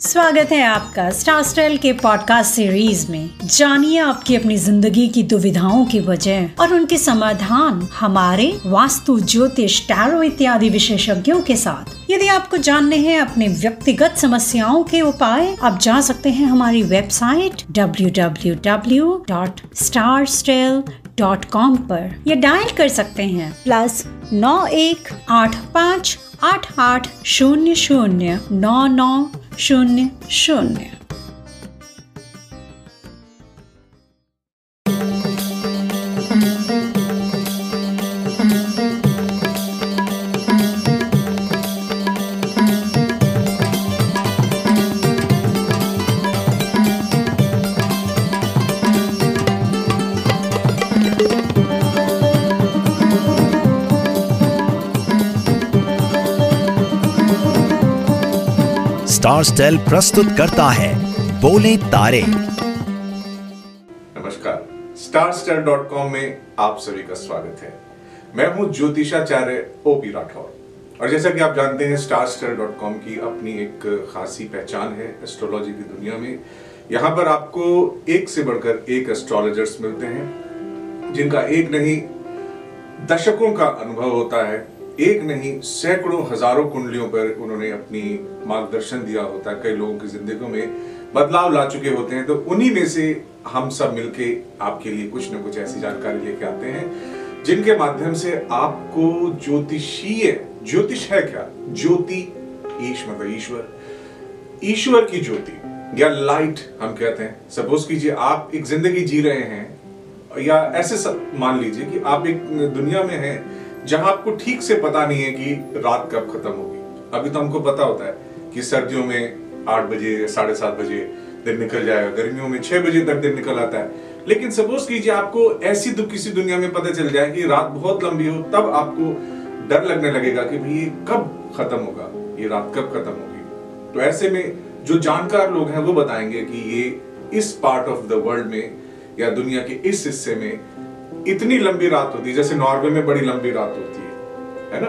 स्वागत है आपका स्टार स्टाइल के पॉडकास्ट सीरीज़ में। जानिए आपकी अपनी ज़िंदगी की दुविधाओं की वजह और उनके समाधान, हमारे वास्तु ज्योतिष टैरो इत्यादि विशेषज्ञों के साथ। यदि आपको जानने हैं अपने व्यक्तिगत समस्याओं के उपाय, आप जा सकते हैं हमारी वेबसाइट www.starstyle.com पर। या डायल कर सकते हैं प्लस नौ एक आठ पाँच आठ आठ शून्य शून्य नौ नौ शून्य शून्य स्टार स्टेल प्रस्तुत करता है। बोले तारे। नमस्कार। स्टारस्टार.com में आप सभी का स्वागत है। मैं हूँ ज्योतिषाचार्य ओपी राठौर। और जैसा कि आप जानते हैं स्टार डॉट कॉम की अपनी एक खासी पहचान है एस्ट्रोलॉजी की दुनिया में। यहाँ पर आपको एक से बढ़कर एक एस्ट्रोलॉजर्स मिलते हैं, जिनका एक नहीं, दशकों का अनुभव होता है। एक नहीं, सैकड़ों, हज़ारों कुंडलियों पर उन्होंने अपनी मार्गदर्शन दिया होता है। कई लोगों की ज़िंदगी में बदलाव ला चुके होते हैं। तो उन्हीं में से हम सब मिलके आपके लिए कुछ न कुछ ऐसी जानकारी लेके आते हैं, जिनके माध्यम से आपको ज्योतिषीय, ज्योतिष है क्या? ज्योति ईश मतलब ईश्वर। ईश्वर की ज्योति, या लाइट हम कहते हैं। सपोज़ कीजिए आप एक ज़िंदगी जी रहे हैं, या ऐसे मान लीजिए कि आप एक दुनिया में हैं जहाँ आपको ठीक से पता नहीं है कि रात कब खत्म होगी। अभी तो हमको पता होता है कि सर्दियों में आठ बजे, साढ़े सात बजे दिन निकल जाएगा, गर्मियों में छह बजे तक दिन निकल आता है। लेकिन सपोज़ कीजिए आपको ऐसी किसी दुनिया में पता चल जाए कि रात बहुत लंबी हो, तब आपको डर लगने लगेगा कि भाई ये कब खत्म होगा, ये रात कब खत्म होगी। तो ऐसे में जो जानकार लोग हैं वो बताएँगे कि ये इस पार्ट ऑफ़ द वर्ल्ड में या दुनिया के इस हिस्से में इतनी लंबी रात होती है, जैसे नॉर्वे में बड़ी लंबी रात होती है है ना?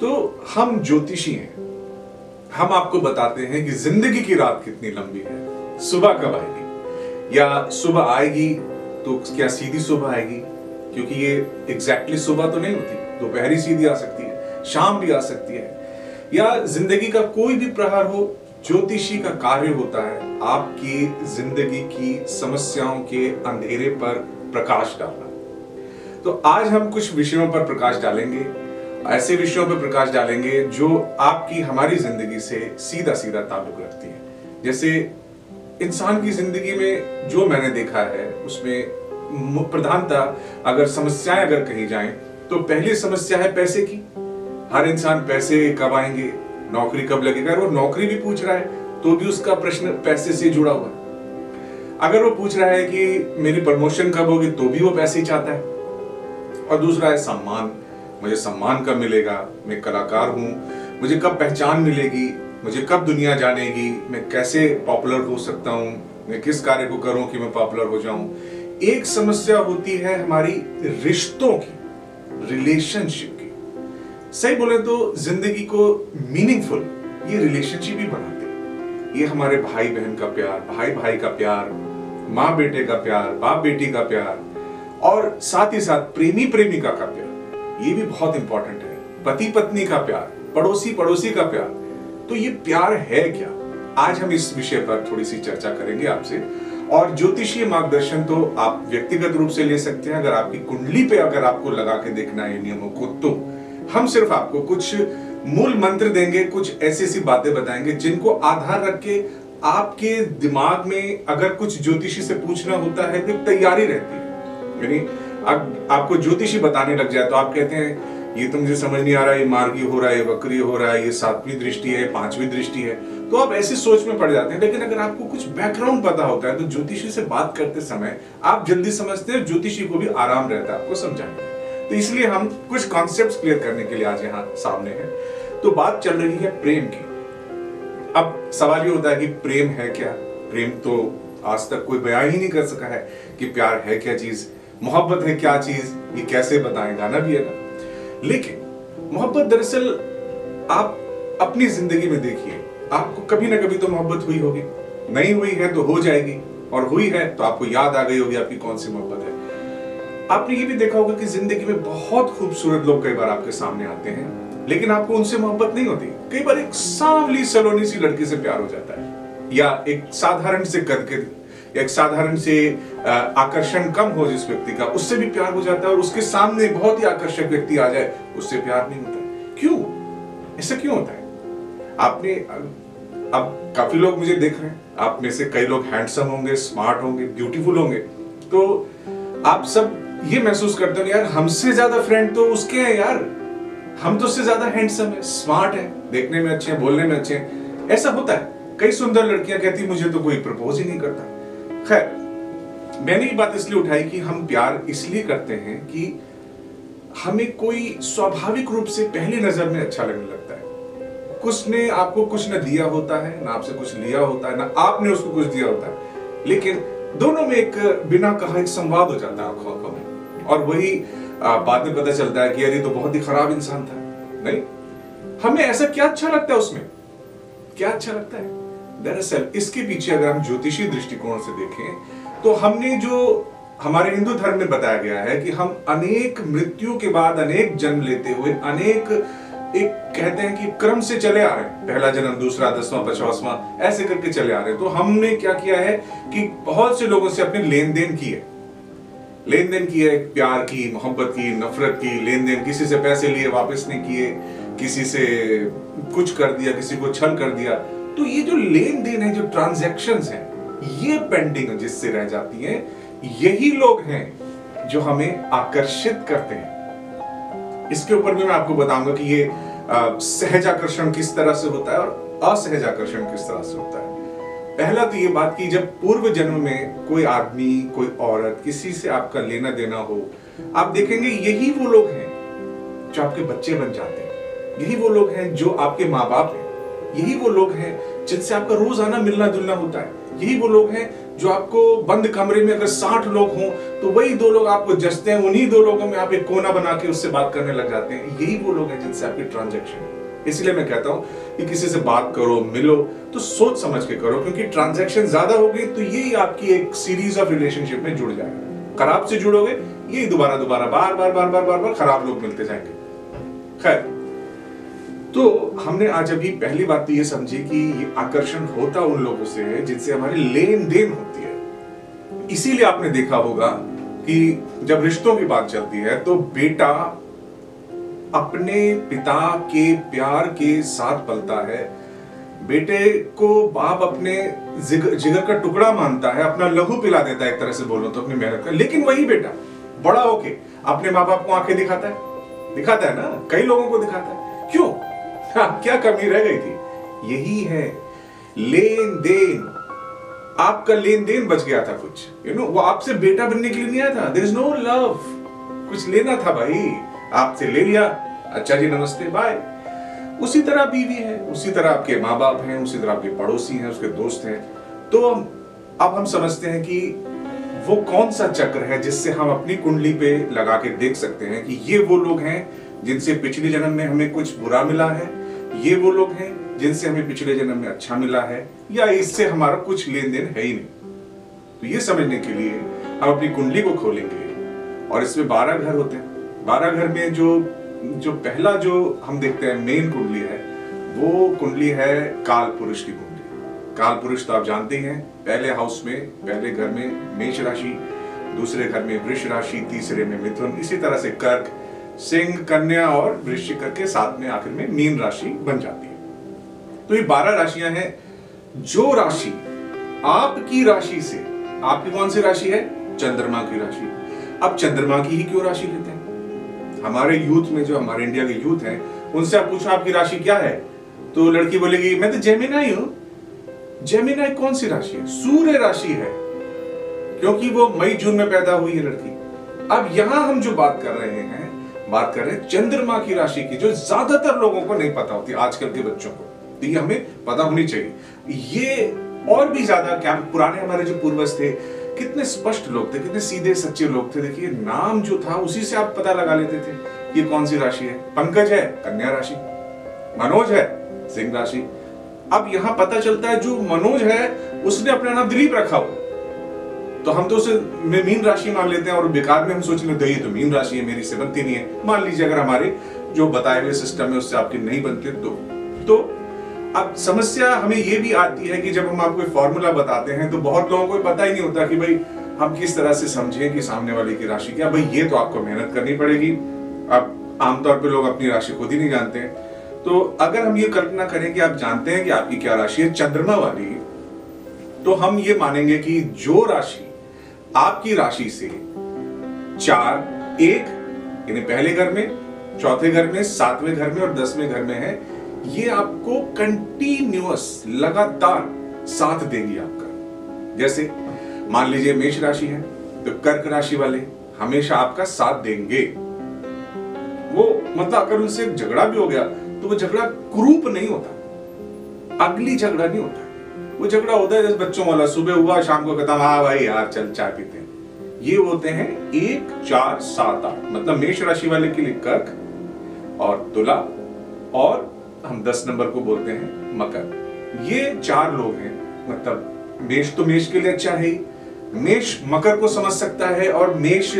तो हम ज्योतिषी हैं। हम आपको बताते हैं कि ज़िंदगी की रात कितनी लंबी है। सुबह कब आएगी? या सुबह आएगी तो क्या सीधी सुबह आएगी? क्योंकि ये एग्जैक्टली सुबह तो नहीं होती, दोपहरी सीधी आ सकती है, शाम भी आ सकती है। या ज़िंदगी का कोई भी प्रहार हो, ज्योतिषी का कार्य होता है, आपकी ज़िंदगी की समस्याओं के अंधेरे पर प्रकाश डालना। तो आज हम कुछ विषयों पर प्रकाश डालेंगे, ऐसे विषयों पर प्रकाश डालेंगे जो आपकी हमारी ज़िंदगी से सीधा सीधा ताल्लुक रखती है। जैसे इंसान की ज़िंदगी में जो मैंने देखा है, उसमें प्रधानता अगर समस्याएँ अगर कही जाएँ तो पहली समस्या है पैसे की। हर इंसान पैसे कब आएँगे नौकरी कब लगेगा? वो नौकरी भी पूछ रहा है तो भी उसका प्रश्न पैसे से जुड़ा हुआ है। अगर वो पूछ रहा है कि मेरी प्रमोशन कब होगी तो भी वो पैसे ही चाहता है। और दूसरा है सम्मान। मुझे सम्मान कब मिलेगा? मैं कलाकार हूँ। मुझे कब पहचान मिलेगी? मुझे कब दुनिया जानेगी? मैं कैसे पॉपुलर हो सकता हूँ? मैं किस कार्य को करूँ कि मैं पॉपुलर हो जाऊँ? एक समस्या होती है हमारी रिश्तों की रिलेशनशिप की। सही बोले तो ज़िंदगी को मीनिंगफुल ये रिलेशनशिप ही बनाते ये हमारे भाई बहन का प्यार भाई भाई का प्यार माँ बेटे का प्यार बाप बेटी का प्यार और साथ ही साथ प्रेमी प्रेमिका का प्यार। ये भी बहुत इंपॉर्टेंट है। पति पत्नी का प्यार, पड़ोसी पड़ोसी का प्यार। तो ये प्यार है क्या? आज हम इस विषय पर थोड़ी सी चर्चा करेंगे आपसे। और ज्योतिषीय मार्गदर्शन तो आप व्यक्तिगत रूप से ले सकते हैं। अगर आपकी कुंडली पे अगर आपको लगा के देखना है नियमों को तो हम सिर्फ़ आपको कुछ मूल मंत्र देंगे, कुछ ऐसी ऐसी बातें बताएँगे, जिनको आधार रख के आपके दिमाग में अगर कुछ ज्योतिषी से पूछना होता है तो तैयारी रहती है। यानी अब आपको ज्योतिषी बताने लग जाए तो आप कहते हैं, ये तो मुझे समझ नहीं आ रहा है ये मार्गी हो रहा है, ये वक्री हो रहा है, ये सातवीं दृष्टि है, पांचवी दृष्टि है। तो आप ऐसी सोच में पड़ जाते हैं। लेकिन अगर आपको कुछ बैकग्राउंड पता होता है तो ज्योतिषी से बात करते समय आप जल्दी समझते हैं, ज्योतिषी को भी आराम रहता है, आपको समझाने तो इसलिए हम कुछ कॉन्सेप्ट क्लियर करने के लिए आज यहाँ सामने है। तो बात चल रही है प्रेम की। अब सवाल ये होता है कि प्रेम है क्या? प्रेम तो आज तक कोई बयान ही नहीं कर सका है कि प्यार है क्या चीज़? मोहब्बत है क्या चीज़? ये कैसे बताएँ? गाना भी है ना। लेकिन मोहब्बत दरअसल आप अपनी ज़िंदगी में देखिए, आपको कभी ना कभी तो मोहब्बत हुई होगी। नहीं हुई है तो हो जाएगी, और हुई है तो आपको याद आ गई होगी आपकी कौन सी मोहब्बत है। आपने ये भी देखा होगा कि ज़िंदगी में बहुत खूबसूरत लोग कई बार आपके सामने आते हैं, लेकिन आपको उनसे मोहब्बत नहीं होती। कई बार एक सांवली सलोनी सी लड़की से प्यार हो जाता है, या एक साधारण से के एक साधारण से आकर्षण कम हो जिस व्यक्ति का, उससे भी प्यार हो जाता है और उसके सामने बहुत ही आकर्षक व्यक्ति आ जाए, उससे प्यार नहीं होता। क्यों? ऐसा क्यों होता है? आपने, अब काफ़ी लोग मुझे देख रहे हैं। आप में से कई लोग हैंडसम होंगे स्मार्ट होंगे ब्यूटीफुल होंगे। तो आप सब ये महसूस करते हो यार, हमसे ज़्यादा फ्रेंड तो उसके हैं यार। हम तो उससे ज़्यादा हैंडसम है स्मार्ट है, देखने में अच्छे हैं, बोलने में अच्छे हैं। ऐसा होता है। कई सुंदर लड़कियाँ कहती मुझे तो कोई प्रपोज ही नहीं करता। खैर, मैंने ये बात इसलिए उठाई कि हम प्यार इसलिए करते हैं कि हमें कोई स्वाभाविक रूप से पहली नज़र में अच्छा लगने लगता है। कुछ ने आपको कुछ न दिया होता है, ना आपसे कुछ लिया होता है, ना आपने उसको कुछ दिया होता है। लेकिन दोनों में एक बिना कहा एक संवाद हो जाता है आँखों आँखों में। और वही बाद में पता चलता है कि ये तो बहुत ही खराब इंसान था। नहीं, हमें ऐसा क्या अच्छा लगता है उसमें? क्या अच्छा लगता है? दरअसल, इसके पीछे अगर हम ज्योतिषी दृष्टिकोण से देखें तो हमने जो हमारे हिंदू धर्म में बताया गया है कि हम अनेक मृत्यु के बाद अनेक जन्म लेते हुए अनेक, एक कहते हैं कि क्रम से चले आ रहे हैं। पहला जन्म, दूसरा, दसवां पचासवां ऐसे करके चले आ रहे हैं। तो हमने क्या किया है कि बहुत से लोगों से अपने लेन देन की है। लेन देन की है, प्यार की, मोहब्बत की, नफरत की लेन देन किसी से पैसे लिए, वापस नहीं किए, किसी से कुछ कर दिया, किसी को छल कर दिया। तो ये जो लेन देन है, जो ट्रांजेक्शन है, ये पेंडिंग जिससे रह जाती है, यही लोग हैं जो हमें आकर्षित करते हैं। इसके ऊपर भी मैं आपको बताऊँगा कि ये सहज आकर्षण किस तरह से होता है और असहज आकर्षण किस तरह से होता है। पहला तो ये बात कि जब पूर्व जन्म में कोई आदमी, कोई औरत किसी से आपका लेना देना हो, आप देखेंगे यही वो लोग हैं जो आपके बच्चे बन जाते हैं। यही वो लोग हैं जो आपके माँ बाप हैं। यही वो लोग हैं जिनसे आपका रोज़ाना मिलना जुलना होता है। यही वो लोग हैं जो आपको बंद कमरे में अगर साठ लोग हों तो वही दो लोग आपको जचते हैं, उन्हीं दो लोगों में आप एक कोना बना के उससे बात करने लग जाते हैं। यही वो लोग हैं जिनसे आपकी ट्रांजेक्शन इसलिए मैं कहता हूँ कि किसी से बात करो, मिलो तो सोच समझ के करो, क्योंकि ट्रांजेक्शन ज़्यादा होगी तो यही आपकी एक सीरीज़ ऑफ़ रिलेशनशिप में जुड़ जाएगा। खराब से जुड़ोगे, यही दोबारा दोबारा बार बार बार बार बार बार खराब लोग मिलते जाएँगे। खैर तो हमने आज अभी पहली बात तो ये समझी कि ये आकर्षण होता उन लोगों से है जिनसे हमारी लेन देन होती है। इसीलिए आपने देखा होगा कि जब रिश्तों की बात चलती है तो बेटा अपने पिता के प्यार के साथ पलता है। बेटे को बाप अपने जिगर, जिगर का टुकड़ा मानता है अपना लघु पिला देता है एक तरह से बोलो तो अपनी मेहनत का। लेकिन वही बेटा बड़ा होके अपने माँ बाप को आँखें दिखाता है। दिखाता है ना? कई लोगों को दिखाता है। क्यों? हाँ, क्या कमी रह गई थी? यही है लेन देन आपका लेन देन बच गया था कुछ। यू you नो know, वो आपसे बेटा बनने के लिए नहीं आया था। देर इज़ नो लव कुछ लेना था भाई। आपसे ले लिया। अच्छा जी नमस्ते बाय उसी तरह बीवी है उसी तरह आपके माँ बाप हैं उसी तरह आपके पड़ोसी हैं उसके दोस्त हैं। तो अब हम समझते हैं कि वो कौन सा चक्र है जिससे हम अपनी कुंडली पे लगा के देख सकते हैं कि ये वो लोग हैं जिनसे पिछले जन्म में हमें कुछ बुरा मिला है ये वो लोग हैं जिनसे हमें पिछले जन्म में अच्छा मिला है, या इससे हमारा कुछ लेन देन है ही नहीं। तो ये समझने के लिए हम अपनी कुंडली को खोलेंगे और इसमें बारह घर होते हैं। बारह घर में जो जो पहला जो हम देखते हैं मेन कुंडली है, वो कुंडली है काल पुरुष की कुंडली। काल पुरुष तो आप जानते ही पहले हाउस में, पहले घर में मेष राशि, दूसरे घर में वृक्ष राशि, तीसरे में मिथुन, इसी तरह से कर्क सिंह, कन्या और वृश्चिक के साथ में आखिर में मीन राशि बन जाती है। तो ये बारह राशियाँ हैं। जो राशि आपकी राशि से, आपकी कौन सी राशि है? चंद्रमा की राशि। अब चंद्रमा की ही क्यों राशि लेते हैं? हमारे यूथ में जो, हमारे इंडिया के यूथ हैं, उनसे आप पूछो, आपकी राशि क्या है? तो लड़की बोलेगी, मैं तो जेमिनाई हूँ। जेमिनाई कौन सी राशि है? सूर्य राशि है, क्योंकि वो मई, जून में पैदा हुई है लड़की। अब यहाँ हम जो बात कर रहे हैं बात कर रहे हैं चंद्रमा की राशि की, जो ज़्यादातर लोगों को नहीं पता होती, आजकल के बच्चों को। तो ये हमें पता होनी चाहिए। ये और भी ज़्यादा क्या पुराने हमारे जो पूर्वज थे, कितने स्पष्ट लोग थे, कितने सीधे सच्चे लोग थे। देखिए नाम जो था, उसी से आप पता लगा लेते थे, ये कौन सी राशि है? पंकज है, कन्या राशि। मनोज है, सिंह राशि। अब यहाँ पता चलता है, जो मनोज है, उसने अपना नाम दिलीप रखा हो। तो हम तो उसे मीन राशि मान लेते हैं और बेकार में हम सोच लेते हैं तो मीन राशि है, मेरी से बनती नहीं है। मान लीजिए अगर हमारे जो बताए हुए सिस्टम है, उससे आपकी नहीं बनती तो तो अब समस्या हमें ये भी आती है कि जब हम आपको फॉर्मूला बताते हैं तो बहुत लोगों को पता ही नहीं होता कि भाई, हम किस तरह से समझें कि सामने वाले की राशि क्या। भाई, ये तो आपको मेहनत करनी पड़ेगी। अब आमतौर पे लोग अपनी राशि खुद ही नहीं जानते तो अगर हम ये कल्पना करें कि आप जानते हैं कि आपकी क्या राशि है, चंद्रमा वाली तो हम ये मानेंगे कि जो राशि आपकी राशि से चार एक, यानी पहले घर में, चौथे घर में, सातवें घर में और दसवें घर में है, ये आपको कंटिन्यूअस लगातार साथ देंगी आपका। जैसे मान लीजिए मेष राशि है तो कर्क राशि वाले हमेशा आपका साथ देंगे। वो मतलब अगर उनसे झगड़ा भी हो गया तो वो झगड़ा क्रूप नहीं होता, अगली झगड़ा नहीं होता। वो झगड़ा होता है जैसे बच्चों वाला सुबह हुआ शाम को खत्म हाँ भाई यार चल चाय पीते हैं। ये होते हैं एक चार सात आठ मतलब मेष राशि वाले के लिए कर्क और तुला और हम दस नंबर को बोलते हैं मकर। ये चार लोग हैं मतलब मेष तो मेष के लिए अच्छा है मेष मकर को समझ सकता है और मेष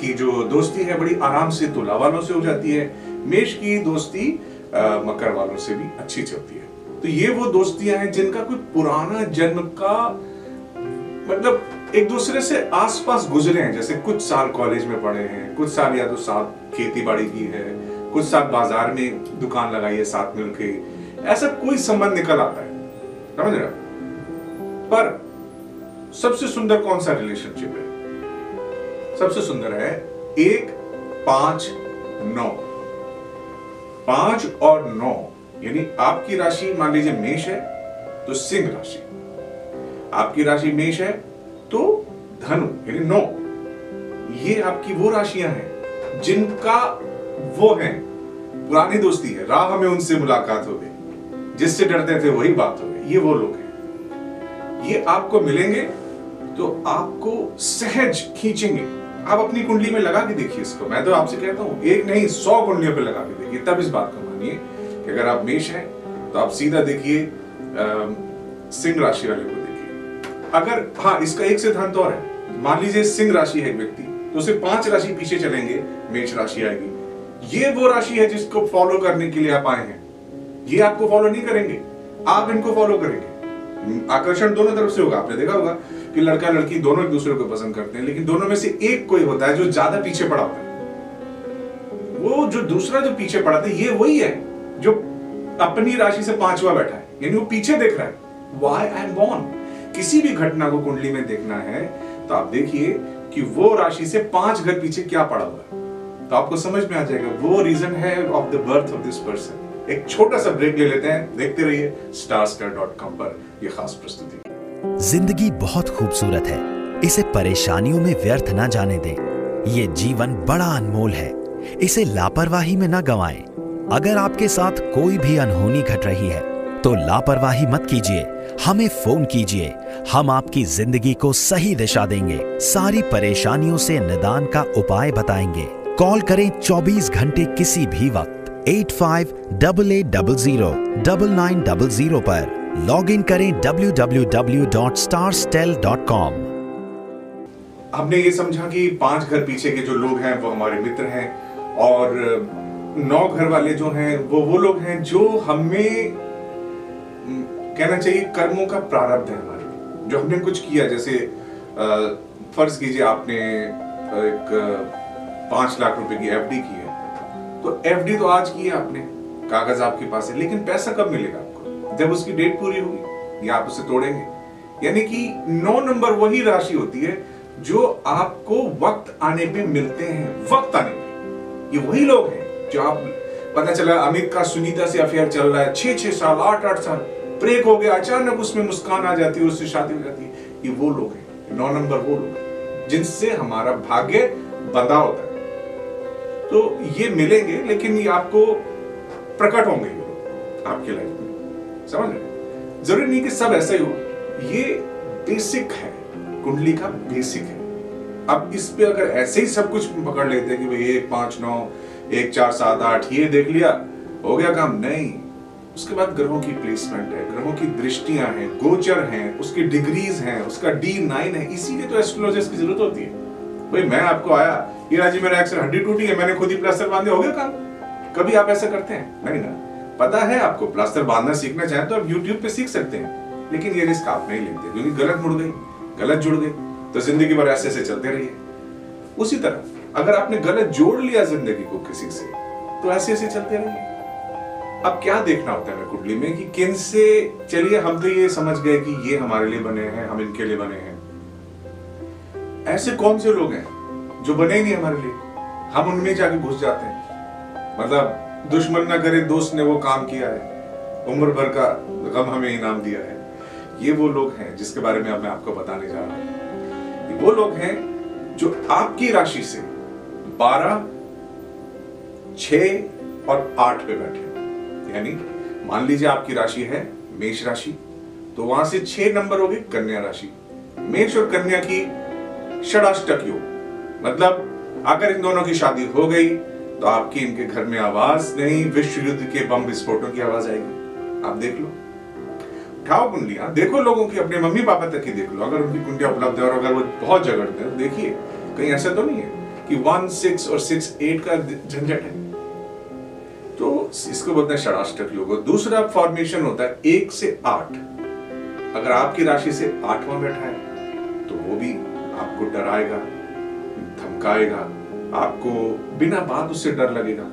की जो दोस्ती है बड़ी आराम से तुला वालों से हो जाती है। मेष की दोस्ती आ, मकर वालों से भी अच्छी चलती है। तो ये वो दोस्तियाँ हैं जिनका कोई पुराना जन्म का मतलब एक दूसरे से आसपास गुजरे हैं। जैसे कुछ साल कॉलेज में पढ़े हैं, कुछ साल या तो साथ खेती बाड़ी की है, कुछ साल बाज़ार में दुकान लगाई है साथ मिलके। ऐसा कोई संबंध निकल आता है? समझ रहे पर सबसे सुंदर कौन सा रिलेशनशिप है? सबसे सुंदर है एक, पाँच, नौ। पाँच और नौ यानी आपकी राशि मान लीजिए मेष है तो सिंह राशि। आपकी राशि मेष है तो धनु, यानी नौ। ये आपकी वो राशियाँ हैं, जिनका वो है, पुरानी दोस्ती है, राह में उनसे मुलाकात हो गई। जिससे डरते थे, वही बात हो गई। ये वो लोग हैं। ये आपको मिलेंगे तो आपको सहज खींचेंगे। आप अपनी कुंडली में लगा के देखिए इसको। मैं तो आपसे कहता हूँ, एक नहीं, सौ कुंडलियों पे लगा के देखिए। तब इस बात को मानिए अगर आप मेष हैं तो आप सीधा देखिए सिंह राशि वाले को देखिए। अगर हाँ इसका एक सिद्धांत और है। मान लीजिए सिंह राशि है एक व्यक्ति तो उसे पाँच राशि पीछे चलेंगे, मेष राशि आएगी। ये वो राशि है जिसको फॉलो करने के लिए आप आए हैं। ये आपको फॉलो नहीं करेंगे। आप इनको फॉलो करेंगे। आकर्षण दोनों तरफ़ से होगा। आपने देखा होगा कि लड़का लड़की दोनों एक दूसरे को पसंद करते हैं, लेकिन दोनों में से एक कोई होता है जो ज़्यादा पीछे पड़ा होता है। वो जो दूसरा जो पीछे पड़ा था, ये वही है। अपनी राशि से पांचवा बैठा है, यानी वो पीछे देख रहा है। वाई एम बॉर्न किसी भी घटना को कुंडली में देखना है तो आप देखिए कि वो राशि से पाँच घर पीछे क्या पड़ा हुआ है। तो आपको समझ में आ जाएगा, वो रीजन है of the birth of this person एक छोटा सा ब्रेक ले लेते हैं, देखते रहिए स्टार डॉट कॉम पर यह खास प्रस्तुति। ज़िंदगी बहुत खूबसूरत है, इसे परेशानियों में व्यर्थ ना जाने दें। ये जीवन बड़ा अनमोल है, इसे लापरवाही में ना गवाएँ। अगर आपके साथ कोई भी अनहोनी घट रही है तो लापरवाही मत कीजिए। हमें फ़ोन कीजिए। हम आपकी ज़िंदगी को सही दिशा देंगे। सारी परेशानियों से निदान का उपाय बताएँगे। कॉल करें 24 घंटे किसी भी वक्त। Eight five double eight double zero double nine double zero पर लॉग इन करें W W W dot star dot com. हमने ये समझा कि पाँच घर पीछे के जो लोग हैं, वो हमारे मित्र हैं और नौ घर वाले जो हैं, वो वो लोग हैं जो हमें कहना चाहिए कर्मों का प्रारब्ध है हमारे जो हमने कुछ किया, जैसे फ़र्ज़ कीजिए आपने एक पाँच लाख रुपए की एफडी की है। तो एफडी तो आज की है आपने, कागज़ आपके पास है, लेकिन पैसा कब मिलेगा आपको? जब उसकी डेट पूरी होगी, या आप उसे तोड़ेंगे। यानी कि नौ नंबर वही राशि होती है, जो आपको वक्त आने पे मिलते हैं, वक्त आने पे। ये वही लोग हैं जो आप पता चला अमित का सुनीता से अफेयर चल रहा है, छह छह साल, आठ आठ साल, ब्रेक हो गया, अचानक उसमें मुस्कान आ जाती है, उससे शादी हो जाती है। ये वो लोग हैं नौ नंबर वो लोग जिनसे हमारा भाग्य बंधा होता है। तो ये मिलेंगे, लेकिन ये आपको प्रकट होंगे आपके लाइफ में। समझ रहे ज़रूरी नहीं कि सब ऐसा ही हो। ये बेसिक है, कुंडली का बेसिक है। अब इस पे अगर ऐसे ही सब कुछ पकड़ लेते हैं कि भाई एक, पाँच, नौ एक चार सात आठ, ये देख लिया। हो गया काम? नहीं। उसके बाद ग्रहों की प्लेसमेंट है, ग्रहों की दृष्टियाँ हैं, गोचर हैं, उसकी डिग्रीज हैं, उसका डी नाइन है, इसीलिए तो एस्ट्रोलॉजर्स की ज़रूरत होती है। भाई, मैं आपको आया, ये राज़ी मेरा एक्सर हड्डी टूटी है, मैंने खुद ही प्लास्टर बांधे, हो गया काम? कभी आप ऐसा करते हैं? नहीं ना। पता है, आपको प्लास्टर बांधना सीखना चाहें तो आप यूट्यूब पे सीख सकते हैं, लेकिन ये रिस्क आप नहीं लेते, क्योंकि गलत मुड़ गई, गलत जुड़ गई तो ज़िंदगी भर ऐसे ऐसे चलते रहिए। उसी तरह अगर आपने गलत जोड़ लिया ज़िंदगी को किसी से तो ऐसे ऐसे चलते रहिए। अब क्या देखना होता है कुंडली में कि किन से, चलिए हम तो ये समझ गए कि ये हमारे लिए बने हैं, हम इनके लिए बने हैं। ऐसे कौन से लोग हैं जो बने ही नहीं हमारे लिए? हम उनमें जाके घुस जाते हैं। मतलब दुश्मन ना करे, दोस्त ने वो काम किया है। उम्र भर का गम हमें इनाम दिया है। ये वो लोग हैं जिसके बारे में अब मैं आपको बताने जा रहा हूँ। वो लोग हैं जो आपकी राशि से बारह छ और आठ पे बैठे यानी मान लीजिए आपकी राशि है मेष राशि तो वहाँ से छह नंबर हो गए कन्या राशि। मेष और कन्या की षडाष्टक योग। मतलब अगर इन दोनों की शादी हो गई तो आपकी इनके घर में आवाज़ नहीं, विश्व युद्ध के बम विस्फोटों की आवाज़ आएगी। आप देख लो। उठाओ कुंडलियाँ, देखो लोगों की, अपने मम्मी पापा तक की देख लो। अगर उनकी कुंडिया उपलब्ध है और अगर वो बहुत झगड़ते हैं तो देखिए, कहीं ऐसा तो नहीं है। कि वन सिक्स और सिक्स एट का झंझट है। तो इसको बोलते हैं षडाष्टक योग। दूसरा फॉर्मेशन होता है एक से आठ। अगर आपकी राशि से आठवां बैठा है तो वो भी आपको डराएगा, धमकाएगा, आपको बिना बात उससे डर लगेगा।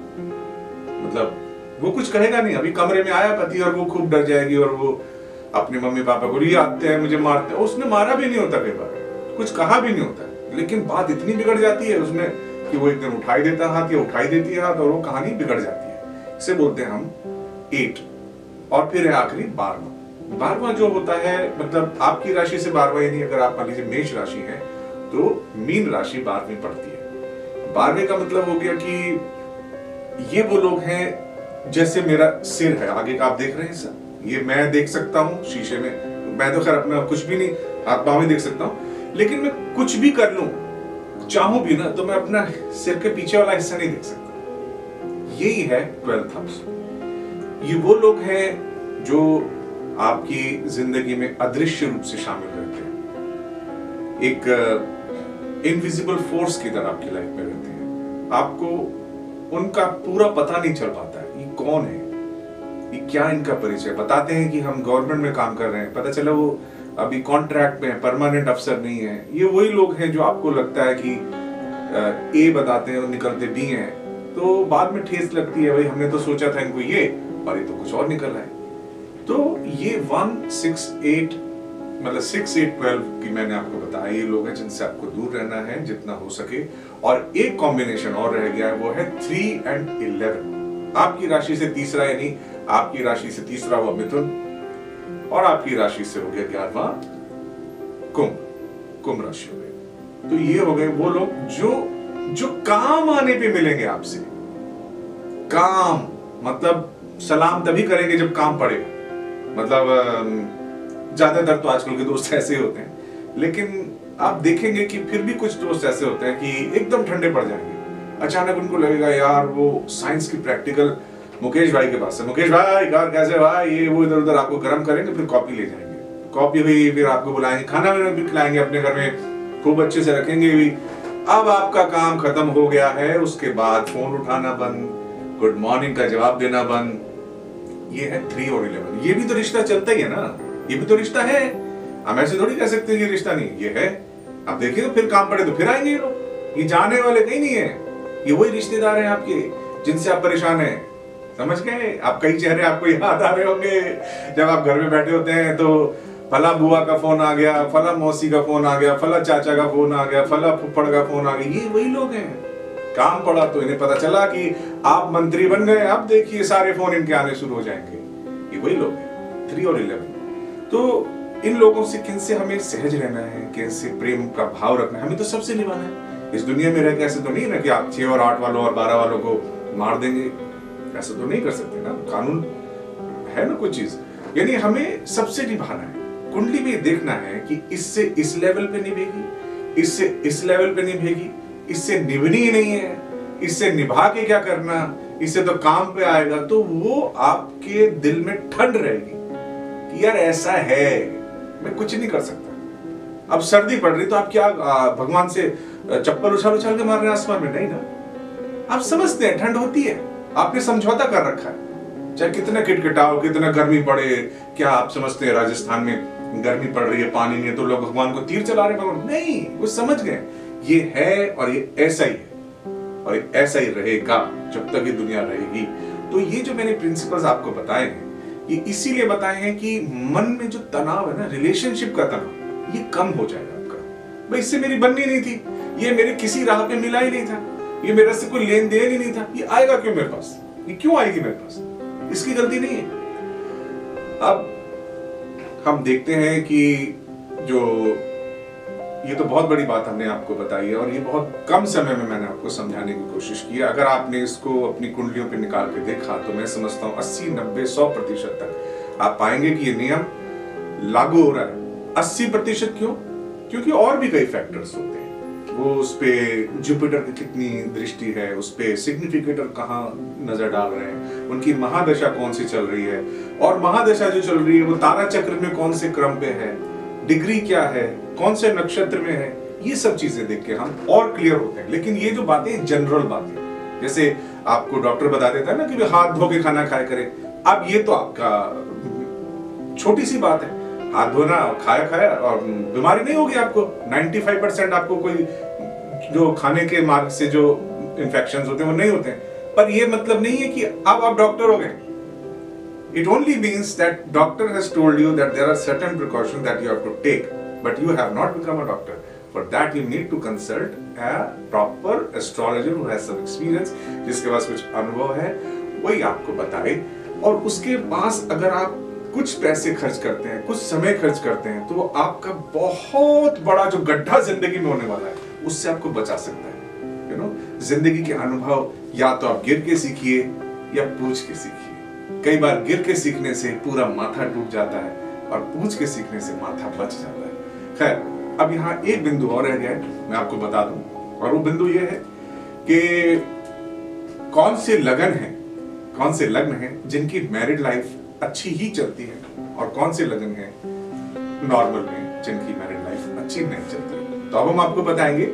मतलब वो कुछ कहेगा नहीं। अभी कमरे में आया पति और वो खूब डर जाएगी और वो अपने मम्मी पापा को, ये आते हैं, मुझे मारते हैं। उसने मारा भी नहीं होता कई बार। कुछ कहा भी नहीं होता। लेकिन बात इतनी बिगड़ जाती है उसमें कि वो एक दिन उठाई देता हाथ या उठाई देती है हाथ और वो कहानी बिगड़ जाती है। इसे बोलते हैं हम एट और फिर है आखिरी बारवा बारवा जो होता है मतलब आपकी राशि से बारवा यानी अगर आप मान लीजिए मेष राशि है तो मीन राशि बारहवीं पड़ती है। बारहवीं का मतलब हो गया कि ये वो लोग हैं जैसे मेरा सिर है, आगे का आप देख रहे हैं सर। ये मैं देख सकता हूँ, शीशे में। मैं तो खैर अपना कुछ भी नहीं हाथ पाँव देख सकता हूँ। लेकिन मैं कुछ भी कर लू, चाहूँ भी ना तो मैं अपना सिर के पीछे वाला हिस्सा नहीं देख सकता। यही है ट्वेल्थ हाउस ये वो लोग हैं जो आपकी ज़िंदगी में अदृश्य रूप से शामिल रहते हैं। एक इनविजिबल फोर्स की तरह आपकी लाइफ में रहते हैं। आपको उनका पूरा पता नहीं चल पाता ये कौन है? ये क्या इनका परिचय? बताते हैं कि हम गवर्नमेंट में काम कर रहे हैं। पता चला वो अभी कॉन्ट्रैक्ट में है परमानेंट अफसर नहीं है। ये वही लोग हैं जो आपको लगता है कि ए बताते हैं और निकलते बी हैं। तो बाद में ठेस लगती है, भाई, हमने तो सोचा था इनको ये और ये तो कुछ और निकल रहा है तो ये वन, सिक्स, एट मतलब सिक्स, एट, ट्वेल्व की मैंने आपको बताया, ये लोग हैं जिनसे आपको दूर रहना है, जितना हो सके। और एक कॉम्बिनेशन और रह गया है, वो है थ्री एंड इलेवन आपकी राशि से तीसरा, यानी आपकी राशि से तीसरा हुआ मिथुन। और आपकी राशि से हो गया ग्यारहवा कुंभ कुंभ राशि हो गई तो ये हो गए वो लोग जो जो काम आने पे मिलेंगे आपसे। काम मतलब सलाम तभी करेंगे जब काम पड़ेगा। मतलब ज़्यादातर तो आजकल के दोस्त ऐसे होते हैं। लेकिन आप देखेंगे कि फिर भी कुछ दोस्त ऐसे होते हैं कि एकदम ठंडे पड़ जाएँगे। अचानक उनको लगेगा, यार, वो साइंस की प्रैक्टिकल मुकेश भाई के पास से। मुकेश भाई यार कैसे भाई? ये, वो इधर उधर आपको गर्म करेंगे, फिर कॉपी ले जाएँगे। कॉपी हुई फिर आपको बुलाएँगे। खाना वाना भी खिलाएँगे अपने घर में। खूब अच्छे से रखेंगे भी। अब आपका काम खत्म हो गया है, उसके बाद फ़ोन उठाना बंद, गुड मॉर्निंग का जवाब देना बंद। ये है थ्री और इलेवन ये भी तो रिश्ता चलता ही है ना। ये भी तो रिश्ता है। हम ऐसे थोड़ी कह सकते ये रिश्ता नहीं। ये है, अब देखिए तो फिर काम पड़े तो फिर आएँगे ये लोग। ये जाने वाले कहीं नहीं है। ये वही रिश्तेदार हैं आपके, जिनसे आप परेशान हैं। समझ गए? आप कई चेहरे आपको याद आ रहे होंगे। जब आप घर में बैठे होते हैं तो फला बुआ का फ़ोन आ गया, फला मौसी का फ़ोन आ गया, फला चाचा का फ़ोन आ गया, फला फुफड़ का फ़ोन आ गया। ये वही लोग हैं। काम पड़ा तो इन्हें पता चला कि आप मंत्री बन गए। अब देखिए, सारे फ़ोन इनके आने शुरू हो जाएँगे। ये वही लोग हैं। थ्री और इलेवन तो इन लोगों से किन से हमें सहज रहना है? कैसे प्रेम का भाव रखना है? हमें तो सबसे निभाना है। इस दुनिया में रह ऐसे तो नहीं ना कि आप छह और आठ वालों और बारह वालों को मार देंगे। ऐसा तो नहीं कर सकते ना। कानून है ना कुछ चीज़? यानी हमें सबसे निभाना है। कुंडली में देखना है कि इससे इस लेवल पे निभेगी, इससे इस लेवल पे निभेगी, इससे निभनी ही नहीं है। इससे निभा के क्या करना? इससे तो काम पे आएगा। तो वो आपके दिल में ठंड रहेगी कि यार ऐसा है, मैं कुछ नहीं कर सकता। अब सर्दी पड़ रही तो आप क्या भगवान से चप्पल उछाल उछाल के मार रहे आसमान में? नहीं ना। आप समझते हैं, ठंड होती है। आपने समझौता कर रखा है। चाहे कितना किटकिटाओ, कितना गर्मी पड़े, क्या आप समझते हैं राजस्थान में गर्मी पड़ रही है, पानी नहीं है तो लोग भगवान को तीर चला रहे भगवान? नहीं, वो समझ गए। ये है और ये ऐसा ही है। और ऐसा ही रहेगा जब तक ये दुनिया रहेगी। तो ये जो मैंने प्रिंसिपल्स आपको बताए हैं, ये इसीलिए बताए हैं कि मन में जो तनाव है ना रिलेशनशिप का तनाव, ये कम हो जाएगा आपका। भाई, इससे मेरी बननी नहीं थी। ये मेरे किसी राह पे मिला ही नहीं था। ये मेरे से कोई लेन देन ही नहीं था। ये आएगा क्यों मेरे पास? ये क्यों आएगी मेरे पास? इसकी गलती नहीं है। अब हम देखते हैं कि जो ये तो बहुत बड़ी बात हमने आपको बताई है और ये बहुत कम समय में मैंने आपको समझाने की कोशिश की है। अगर आपने इसको अपनी कुंडलियों पे निकाल के देखा तो मैं समझता हूँ अस्सी, नब्बे, सौ प्रतिशत तक आप पाएँगे कि ये नियम लागू हो रहा है। अस्सी प्रतिशत क्यों? क्योंकि और भी कई फैक्टर्स होते हैं। वो उस पे जुपिटर की कितनी दृष्टि है उस पे सिग्निफिकेटर कहाँ नज़र डाल रहे हैं? उनकी महादशा कौन सी चल रही है? और महादशा जो चल रही है, वो तारा चक्र में कौन से क्रम पे है? डिग्री क्या है? कौन से नक्षत्र में है? ये सब चीज़ें देख के हम और क्लियर होते हैं। लेकिन ये जो बातें जनरल बातें जैसे आपको डॉक्टर बता देता है ना कि हाथ धो के खाना खाया करें। अब ये तो आपका छोटी सी बात है। हाथ धोना खाया खाया और बीमारी नहीं होगी आपको। 95 परसेंट आपको कोई जो खाने के मार्ग से जो इन्फेक्शन होते हैं, वो नहीं होते हैं। पर ये मतलब नहीं है कि अब आप डॉक्टर हो गए। It only means that doctor has told you that there are certain precaution that you to take but you have not become a doctor for that you need to consult a proper astrologer who has some experience जिसके पास कुछ अनुभव है, वही आपको बताए। और उसके पास अगर आप कुछ पैसे खर्च करते हैं, कुछ समय खर्च करते हैं तो आपका बहुत बड़ा जो गड्ढा ज़िंदगी में होने वाला है, उससे आपको बचा सकता है। यू नो ज़िंदगी के अनुभव या तो आप गिर के सीखिए या पूछ के सीखिए। कई बार गिर के सीखने से पूरा माथा टूट जाता है और पूछ के सीखने से माथा बच जाता है। खैर, अब यहाँ एक बिंदु और रह गया है, मैं आपको बता दूँ। और वो बिंदु ये है कि कौन से लगन है, कौन से लग्न है जिनकी मैरिड लाइफ अच्छी ही चलती है और कौन से लगन है? नॉर्मल में, जिनकी मैरिड लाइफ अच्छी नहीं चलती। तो अब हम आपको बताएँगे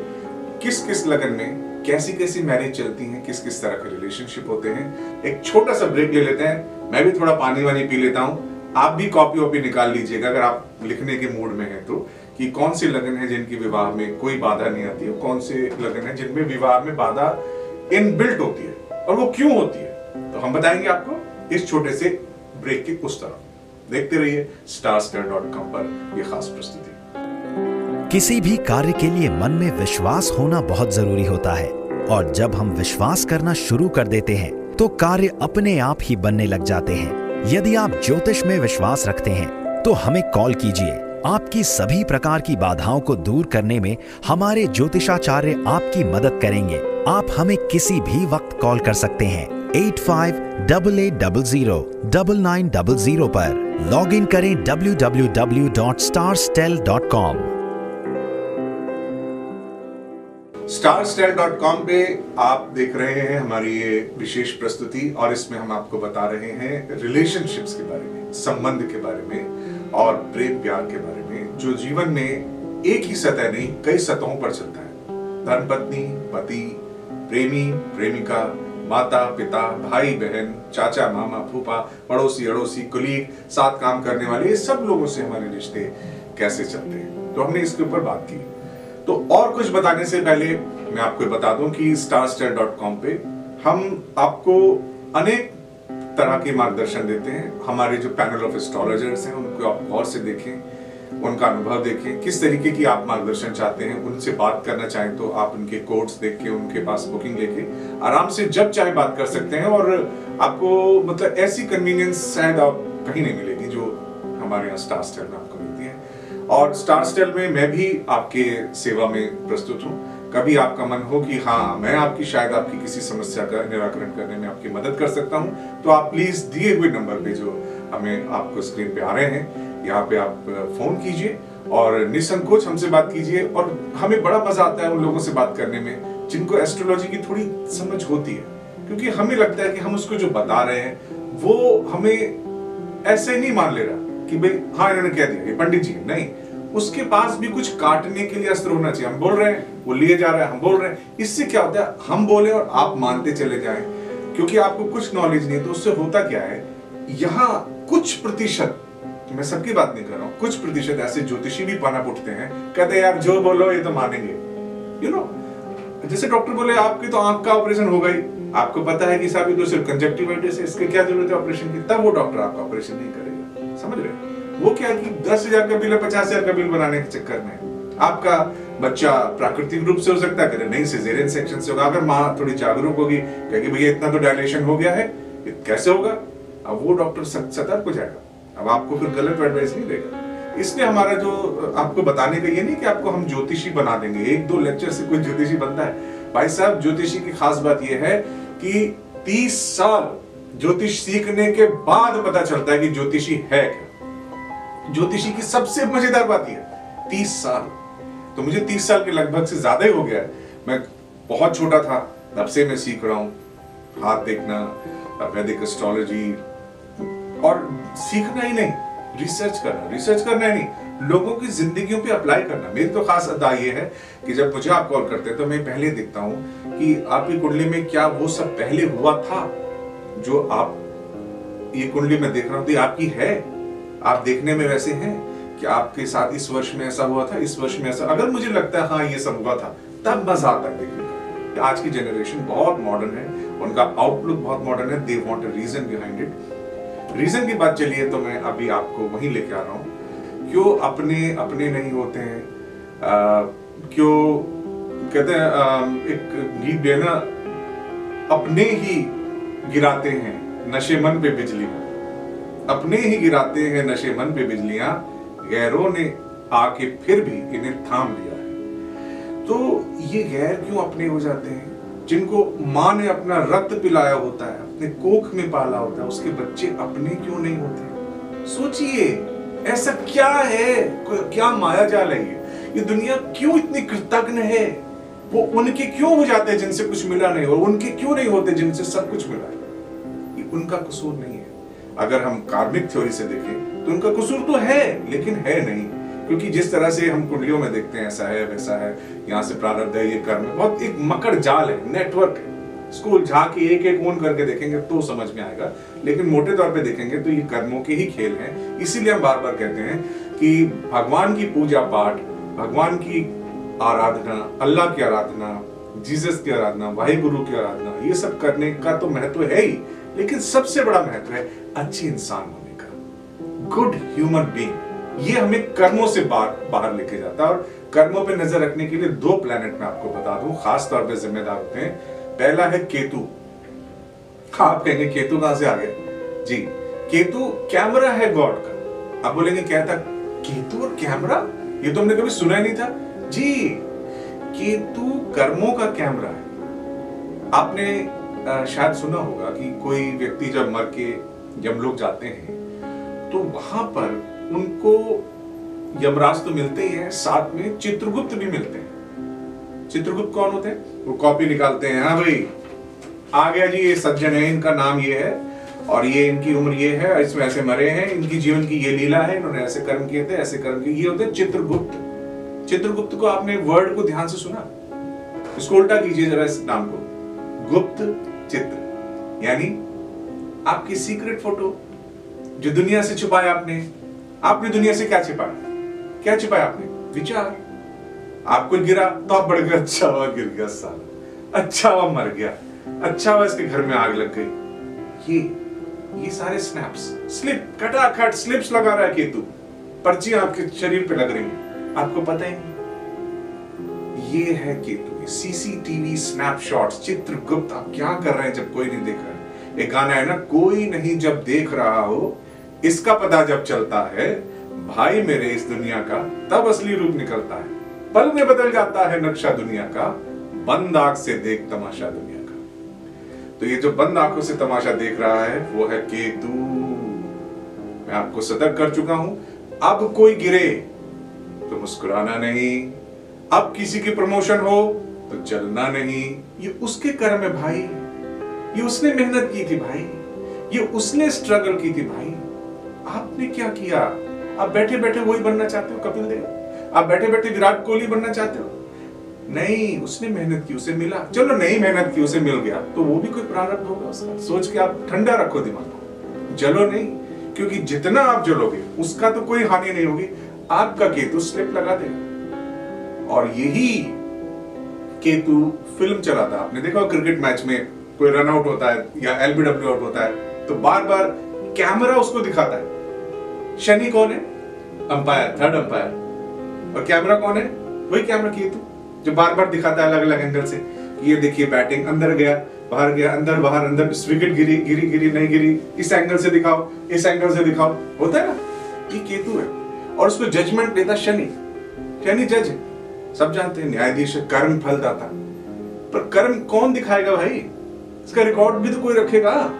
किस किस लगन में कैसी कैसी मैरिज चलती हैं किस किस तरह के रिलेशनशिप होते हैं। एक छोटा सा ब्रेक ले लेते हैं। मैं भी थोड़ा पानी वानी पी लेता हूँ। आप भी कॉपी वॉपी निकाल लीजिएगा, अगर आप लिखने के मूड में हैं तो कि कौन से लगन है जिनकी विवाह में कोई बाधा नहीं आती है कौन से लगन है जिनमें विवाह में बाधा इनबिल्ट होती है और वो क्यों होती है? तो हम बताएँगे आपको इस छोटे से ब्रेक की उस तरफ़ देखते रहिए स्टार डॉट कॉम पर यह खास प्रस्तुति। किसी भी कार्य के लिए मन में विश्वास होना बहुत ज़रूरी होता है, और जब हम विश्वास करना शुरू कर देते हैं तो कार्य अपने आप ही बनने लग जाते हैं। यदि आप ज्योतिष में विश्वास रखते हैं तो हमें कॉल कीजिए। आपकी सभी प्रकार की बाधाओं को दूर करने में हमारे ज्योतिषाचार्य आपकी मदद करेंगे। आप हमें किसी भी वक्त कॉल कर सकते हैं। Eight five double eight double zero double nine double zero पर लॉग इन करें W W W dot star style dot com star style dot com पे आप देख रहे हैं हमारी ये विशेष प्रस्तुति और इसमें हम आपको बता रहे हैं रिलेशनशिप्स के बारे में, संबंध के बारे में और प्रेम प्यार के बारे में, जो जीवन में एक ही सतह नहीं, कई सतहों पर चलता है। धर्म पत्नी, पति, प्रेमी, प्रेमिका माता, पिता, भाई, बहन, चाचा, मामा, फूफा, पड़ोसी, अड़ोसी, कुलीग, साथ काम करने वाले, ये सब लोगों से हमारे रिश्ते कैसे चलते हैं? तो हमने इसके ऊपर बात की। तो और कुछ बताने से पहले मैं आपको बता दूँ कि स्टार कॉम पे हम आपको अनेक तरह के मार्गदर्शन देते हैं। हमारे जो पैनल ऑफ़ एस्ट्रोलॉजर्स हैं, उनको आप गौर से देखें। उनका अनुभव देखें। किस तरीके की आप मार्गदर्शन चाहते हैं? उनसे बात करना चाहें तो आप उनके कोड्स देख के उनके पास बुकिंग लेके आराम से जब चाहे बात कर सकते हैं और आपको मतलब ऐसी कन्वीनियंस शायद आप कहीं नहीं मिलेगी जो हमारे यहाँ स्टार स्टेल में आपको मिलती है। और स्टार स्टेल में मैं भी आपके सेवा में प्रस्तुत हूँ। कभी आपका मन हो कि हाँ मैं आपकी, शायद आपकी किसी समस्या का निराकरण करने में आपकी मदद कर सकता हूँ तो आप प्लीज़ दिए हुए नंबर पे जो हमें आपको स्क्रीन पे आ रहे हैं। यहाँ पे आप फ़ोन कीजिए और निसंकोच हमसे बात कीजिए और हमें बड़ा मज़ा आता है उन लोगों से बात करने में जिनको एस्ट्रोलॉजी की थोड़ी समझ होती है। क्योंकि हमें लगता है कि हम उसको जो बता रहे हैं, वो हमें ऐसे नहीं मान ले रहा कि भाई हाँ इन्होंने कह दिया पंडित जी नहीं, उसके पास भी कुछ काटने के लिए अस्त्र होना चाहिए। हम बोल रहे हैं, वो लिए जा रहा है, हम बोल रहे हैं। इससे क्या होता है, हम बोले और आप मानते चले जाए। क्योंकि आपको कुछ नॉलेज नहीं है तो उससे होता क्या है, यहाँ कुछ प्रतिशत मैं सबकी बात नहीं कर रहा हूँ। कुछ प्रतिशत ऐसे ज्योतिषी भी पनप उठते हैं। कहते यार, जो बोलो, ये तो मानेंगे। यू नो जैसे डॉक्टर बोले, आपकी तो आँख का ऑपरेशन हो गई। आपको पता है कि साहब तो सिर्फ़ कंजक्टिवाइटिस है इसके क्या ज़रूरत है ऑपरेशन की? तब वो डॉक्टर आपका ऑपरेशन नहीं करेगा। समझ रहे वो क्या कि दस हज़ार का बिल है, पचास हज़ार का बिल बनाने के चक्कर में? आपका बच्चा प्राकृतिक रूप से हो सकता है नहीं सिजेरियन सेक्शन से होगा। अगर माँ थोड़ी जागरूक होगी, कहेगी, भैया, इतना तो डायलेशन हो गया है। कैसे होगा? अब वो डॉक्टर सतर्क हो जाएगा। अब आपको फिर गलत एडवाइस नहीं देगा। इसलिए हमारा जो, आपको बताने का ये नहीं कि आपको हम ज्योतिषी बना देंगे। एक दो लेक्चर से कोई ज्योतिषी बनता है। भाई साहब, ज्योतिषी की खास बात यह है कि तीस साल ज्योतिष सीखने के बाद पता चलता है कि ज्योतिषी है क्या। ज्योतिषी की सबसे मज़ेदार बात यह तीस साल। तो मुझे तीस साल के लगभग से ज़्यादा ही हो गया मैं बहुत छोटा था, तब से मैं सीख रहा हूँ। हाथ देखना वैदिक एस्ट्रोलॉजी और सीखना ही नहीं रिसर्च करना रिसर्च करना ही नहीं। लोगों की जिंदगियों पे अप्लाई करना। मेरी तो खास अदा ये है कि जब मुझे आप कॉल करते हैं तो मैं पहले देखता हूँ कि आपकी कुंडली में क्या वो सब पहले हुआ था, जो आप, ये कुंडली में देख रहा हूँ तो आपकी है। आप देखने में वैसे हैं कि आपके साथ इस वर्ष में ऐसा हुआ था, इस वर्ष में ऐसा। अगर मुझे लगता है हाँ ये सब हुआ था, तब मज़ा आता है देखने आज की जनरेशन बहुत मॉडर्न है, उनका आउटलुक बहुत मॉडर्न है they want a reason behind it reason की बात चलिए तो मैं अभी आपको वहीं लेके आ रहा हूँ। क्यों अपने अपने नहीं होते हैं? क्यों कहते हैं एक गीत भी है ना, अपने ही गिराते हैं नशे मन पे बिजली अपने ही गिराते हैं नशे मन पे बिजलियाँ, गैरों ने आके फिर भी इन्हें थाम लिया है। तो ये गैर क्यों अपने हो जाते हैं? जिनको माँ ने अपना रक्त पिलाया होता है, अपने कोख में पाला होता है, उसके बच्चे अपने क्यों नहीं होते? सोचिए, ऐसा क्या है? क्या माया जाल है ये? ये दुनिया क्यों इतनी कृतज्ञ है? वो उनके क्यों हो जाते हैं जिनसे कुछ मिला नहीं और उनके क्यों नहीं होते जिनसे सब कुछ मिला है? ये उनका कसूर नहीं है। अगर हम कार्मिक थ्योरी से देखें तो उनका कसूर तो है, लेकिन है नहीं। क्योंकि जिस तरह से हम कुंडलियों में देखते हैं, ऐसा है, वैसा है, यहाँ से प्रारब्ध है, ये कर्म है, बहुत एक मकड़ जाल है नेटवर्क है। स्कूल झाके एक एक ऊन करके देखेंगे तो समझ में आएगा, लेकिन मोटे तौर पे देखेंगे तो ये कर्मों के ही खेल हैं। इसीलिए हम बार बार कहते हैं कि भगवान की पूजा पाठ, भगवान की आराधना, अल्लाह की आराधना, जीसस की आराधना वाहे गुरु की आराधना, ये सब करने का तो महत्व है ही, लेकिन सबसे बड़ा महत्व है अच्छे इंसान होने का। गुड ह्यूमन बींग ये हमें कर्मों से बाहर बाहर लेके जाता है। और कर्मों पे नज़र रखने के लिए दो प्लेनेट मैं आपको बता दूँ, खास तौर पे जिम्मेदार होते हैं। पहला है केतु। आप कहेंगे, केतु कहाँ से आ गए जी, केतु कैमरा है गॉड का। आप बोलेंगे, क्या था? केतु और कैमरा? ये तो हमने कभी सुना ही नहीं था। जी, केतु कर्मों का कैमरा है। आपने शायद सुना होगा कि कोई व्यक्ति जब मर के, जब लोग जाते हैं तो वहाँ पर उनको यमराज तो मिलते ही हैं, साथ में चित्रगुप्त भी मिलते हैं। चित्रगुप्त कौन होते हैं? वो कॉपी निकालते हैं हाँ भाई। आ गया जी ये सज्जन है, इनका नाम ये है, और ये इनकी उम्र ये है, इसमें ऐसे मरे हैं, इनकी जीवन की ये लीला है, इन्होंने ऐसे कर्म किए थे, ऐसे कर्म किए। ये होते हैं चित्रगुप्त। चित्रगुप्त को आपने वर्ड को ध्यान से सुना? इसको उल्टा कीजिए जरा इस नाम को। गुप्त चित्र। यानी आपकी सीक्रेट फ़ोटो जो दुनिया से छुपाया आपने आपने दुनिया से क्या छिपाया क्या छिपाया आपने? विचार। आपको गिरा तो आप बढ़ गए। अच्छा हुआ गिर गया साला। अच्छा हुआ मर गया। अच्छा हुआ इसके घर में आग लग गई। ये ये सारे स्नैप्स स्लिप कटाखट स्लिप्स लगा रहा है केतु। पर्चियाँ आपके शरीर पे लग रही है। आपको पता ही नहीं। ये है केतु। CCTV snapshots Chitragupta. आप क्या कर रहे हैं जब कोई नहीं देख रहा है? एक गाना है ना, कोई नहीं जब देख रहा हो इसका पता जब चलता है, भाई मेरे इस दुनिया का तब असली रूप निकलता है। पल में बदल जाता है नक्शा दुनिया का, बंद आँख से देख तमाशा दुनिया का। तो ये जो बंद आँखों से तमाशा देख रहा है, वो है केतु। मैं आपको सतर्क कर चुका हूँ, अब कोई गिरे तो मुस्कुराना नहीं। अब किसी की प्रमोशन हो तो चलना नहीं। ये उसके कर्म है भाई। ये उसने मेहनत की थी भाई। ये उसने स्ट्रगल की थी भाई। आपने क्या किया? आप बैठे बैठे वही बनना चाहते हो, कपिल देव आप बैठे बैठे विराट कोहली बनना चाहते हो? नहीं, उसने मेहनत की, उसे मिला। चलो, नहीं मेहनत की, उसे मिल गया। तो वो भी कोई प्रारंभ होगा उसका? सोच के आप ठंडा रखो दिमाग को। जलो नहीं, क्योंकि जितना आप जलोगे, उसका तो कोई हानि नहीं होगी। आपका केतु स्लिप लगा देगा और यही केतु फ़िल्म चलाता आपने देखा क्रिकेट मैच में कोई रन आउट होता है या एलबीडब्ल्यू आउट होता है तो बार बार कैमरा उसको दिखाता है। शनि कौन है? अंपायर थर्ड अंपायर और कैमरा कौन है? वही कैमरा की केतु जो बार बार दिखाता है अलग अलग एंगल से ये देखिए बैटिंग अंदर गया, बाहर गया, अंदर, बाहर, अंदर विकेट गिरी गिरी गिरी, नहीं गिरी, इस एंगल से दिखाओ, इस एंगल से दिखाओ। होता है ना? ये केतु है। और उसको जजमेंट देता शनि। शनि जज है। सब जानते हैं, न्यायाधीश कर्म फल दाता पर कर्म कौन दिखाएगा भाई? इसका रिकॉर्ड भी तो कोई रखेगा।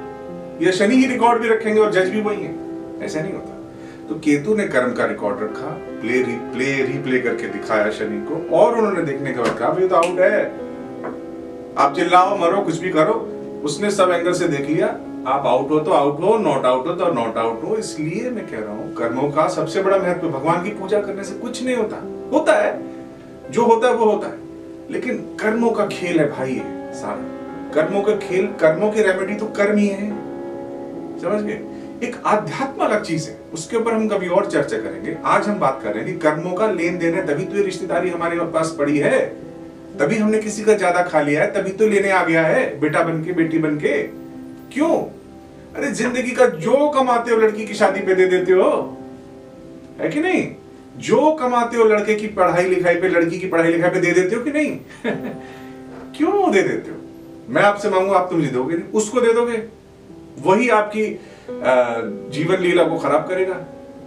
या शनि ही रिकॉर्ड भी रखेंगे और जज भी वही है। ऐसा नहीं होता। तो केतु ने कर्म का रिकॉर्ड रखा प्ले रिप्ले रिप्ले करके दिखाया शनि को, और उन्होंने देखने के बाद कहा तो आउट है आप चिल्लाओ, मरो, कुछ भी करो। उसने सब एंगल से देख लिया। आप आउट हो तो आउट हो नॉट आउट हो तो नॉट आउट हो। इसलिए मैं कह रहा हूँ, कर्मों का सबसे बड़ा महत्व भगवान की पूजा करने से कुछ नहीं होता। होता है। जो होता है, वो होता है। लेकिन कर्मों का खेल है भाई ये, सारा। कर्मों का खेल, कर्मों की रेमेडी तो कर्म ही है। समझ गए? एक आध्यात्म अलग चीज़ है। उसके ऊपर हम कभी और चर्चा करेंगे। आज हम बात कर रहे हैं कि कर्मों का लेन देन है, तभी तो ये रिश्तेदारी हमारे पास पड़ी है। तभी हमने किसी का ज़्यादा खा लिया है, तभी तो लेने आ गया है, बेटा बन के बेटी बन के क्यों? अरे ज़िंदगी का जो कमाते हो लड़की की शादी पे दे देते हो। है कि नहीं? जो कमाते हो लड़के की पढ़ाई लिखाई पे, लड़की की पढ़ाई लिखाई पे दे देते हो कि नहीं? क्यों दे देते हो? मैं आपसे मांगू, आप तो मुझे दोगे नहीं। उसको दे दोगे? वही आपकी जीवन लीला को खराब करेगा